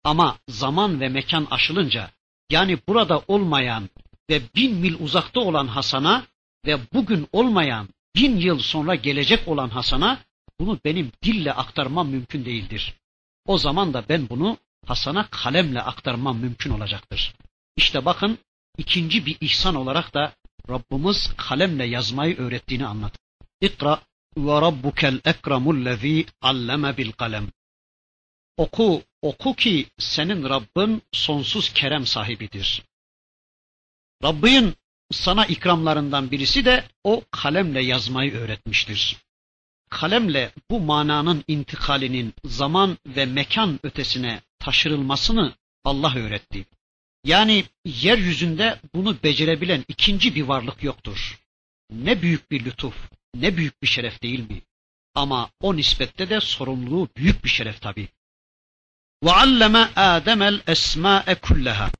Ama zaman ve mekan aşılınca yani burada olmayan ve bin mil uzakta olan Hasan'a ve bugün olmayan bin yıl sonra gelecek olan Hasan'a bunu benim dille aktarmam mümkün değildir. O zaman da ben bunu Hasan'a kalemle aktarmam mümkün olacaktır. İşte bakın ikinci bir ihsan olarak da Rabbimiz kalemle yazmayı öğrettiğini anlat. İkra ve rabbukel ekremullezî alleme bil kalem. Oku, oku ki senin Rabbin sonsuz kerem sahibidir. Rabbin sana ikramlarından birisi de o kalemle yazmayı öğretmiştir Kalemle bu mananın intikalinin zaman ve mekan ötesine taşırılmasını Allah öğretti. Yani yeryüzünde bunu becerebilen ikinci bir varlık yoktur. Ne büyük bir lütuf, ne büyük bir şeref değil mi? Ama o nispette de sorumluluğu büyük bir şeref tabi. وَعَلَّمَ آدَمَ الْاَسْمَاءَ كُلَّهَا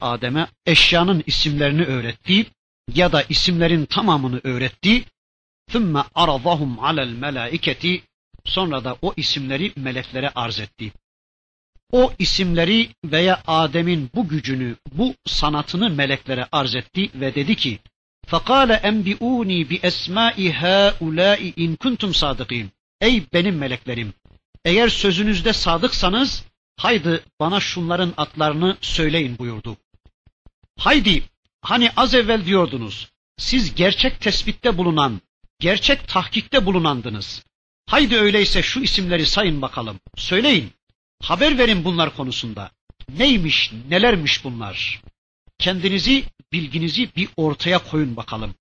Adem'e eşyanın isimlerini öğretti ya da isimlerin tamamını öğretti. Thumma aradahum alel melaiketi sonra da o isimleri meleklere arz etti. O isimleri veya Adem'in bu gücünü, bu sanatını meleklere arz etti ve dedi ki: "Fakale enbiuni bi esma'i haula'i in kuntum sadikin." Ey benim meleklerim, eğer sözünüzde sadıksanız haydi bana şunların adlarını söyleyin buyurdu. Haydi hani az evvel diyordunuz siz gerçek tespitte bulunan gerçek tahkikte bulunandınız. Haydi öyleyse şu isimleri sayın bakalım, söyleyin. Haber verin bunlar konusunda. Neymiş, nelermiş bunlar? Kendinizi, bilginizi bir ortaya koyun bakalım.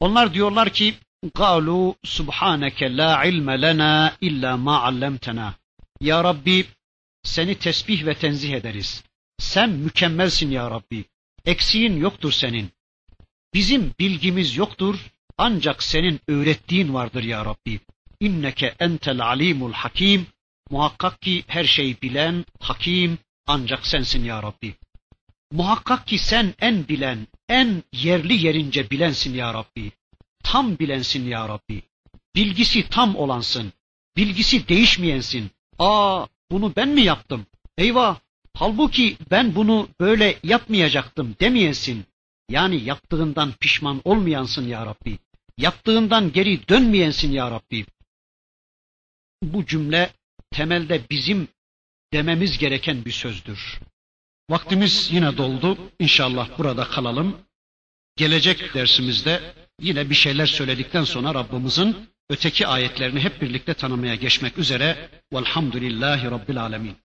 Onlar diyorlar ki, قالوا سبحانك لا علم لنا إلا ما علمتنا. Ya Rabbi seni tesbih ve tenzih ederiz. Sen mükemmelsin ya Rabbi. Eksiğin yoktur senin. Bizim bilgimiz yoktur ancak senin öğrettiğin vardır ya Rabbi. İnneke entel alimul hakim. Muhakkak ki her şeyi bilen, hakim ancak sensin ya Rabbi. Muhakkak ki sen en bilen, en yerli yerince bilensin ya Rabbi. Tam bilensin ya Rabbi. Bilgisi tam olansın. Bilgisi değişmeyensin. Aa bunu ben mi yaptım? Eyvah! Halbuki ben bunu böyle yapmayacaktım demeyensin. Yani yaptığından pişman olmayansın ya Rabbi. Yaptığından geri dönmeyensin ya Rabbi. Bu cümle temelde bizim dememiz gereken bir sözdür. Vaktimiz yine doldu. İnşallah burada kalalım. Gelecek dersimizde yine bir şeyler söyledikten sonra Rabbimizin öteki ayetlerini hep birlikte tanımaya geçmek üzere. Velhamdülillahi Rabbil Alemin.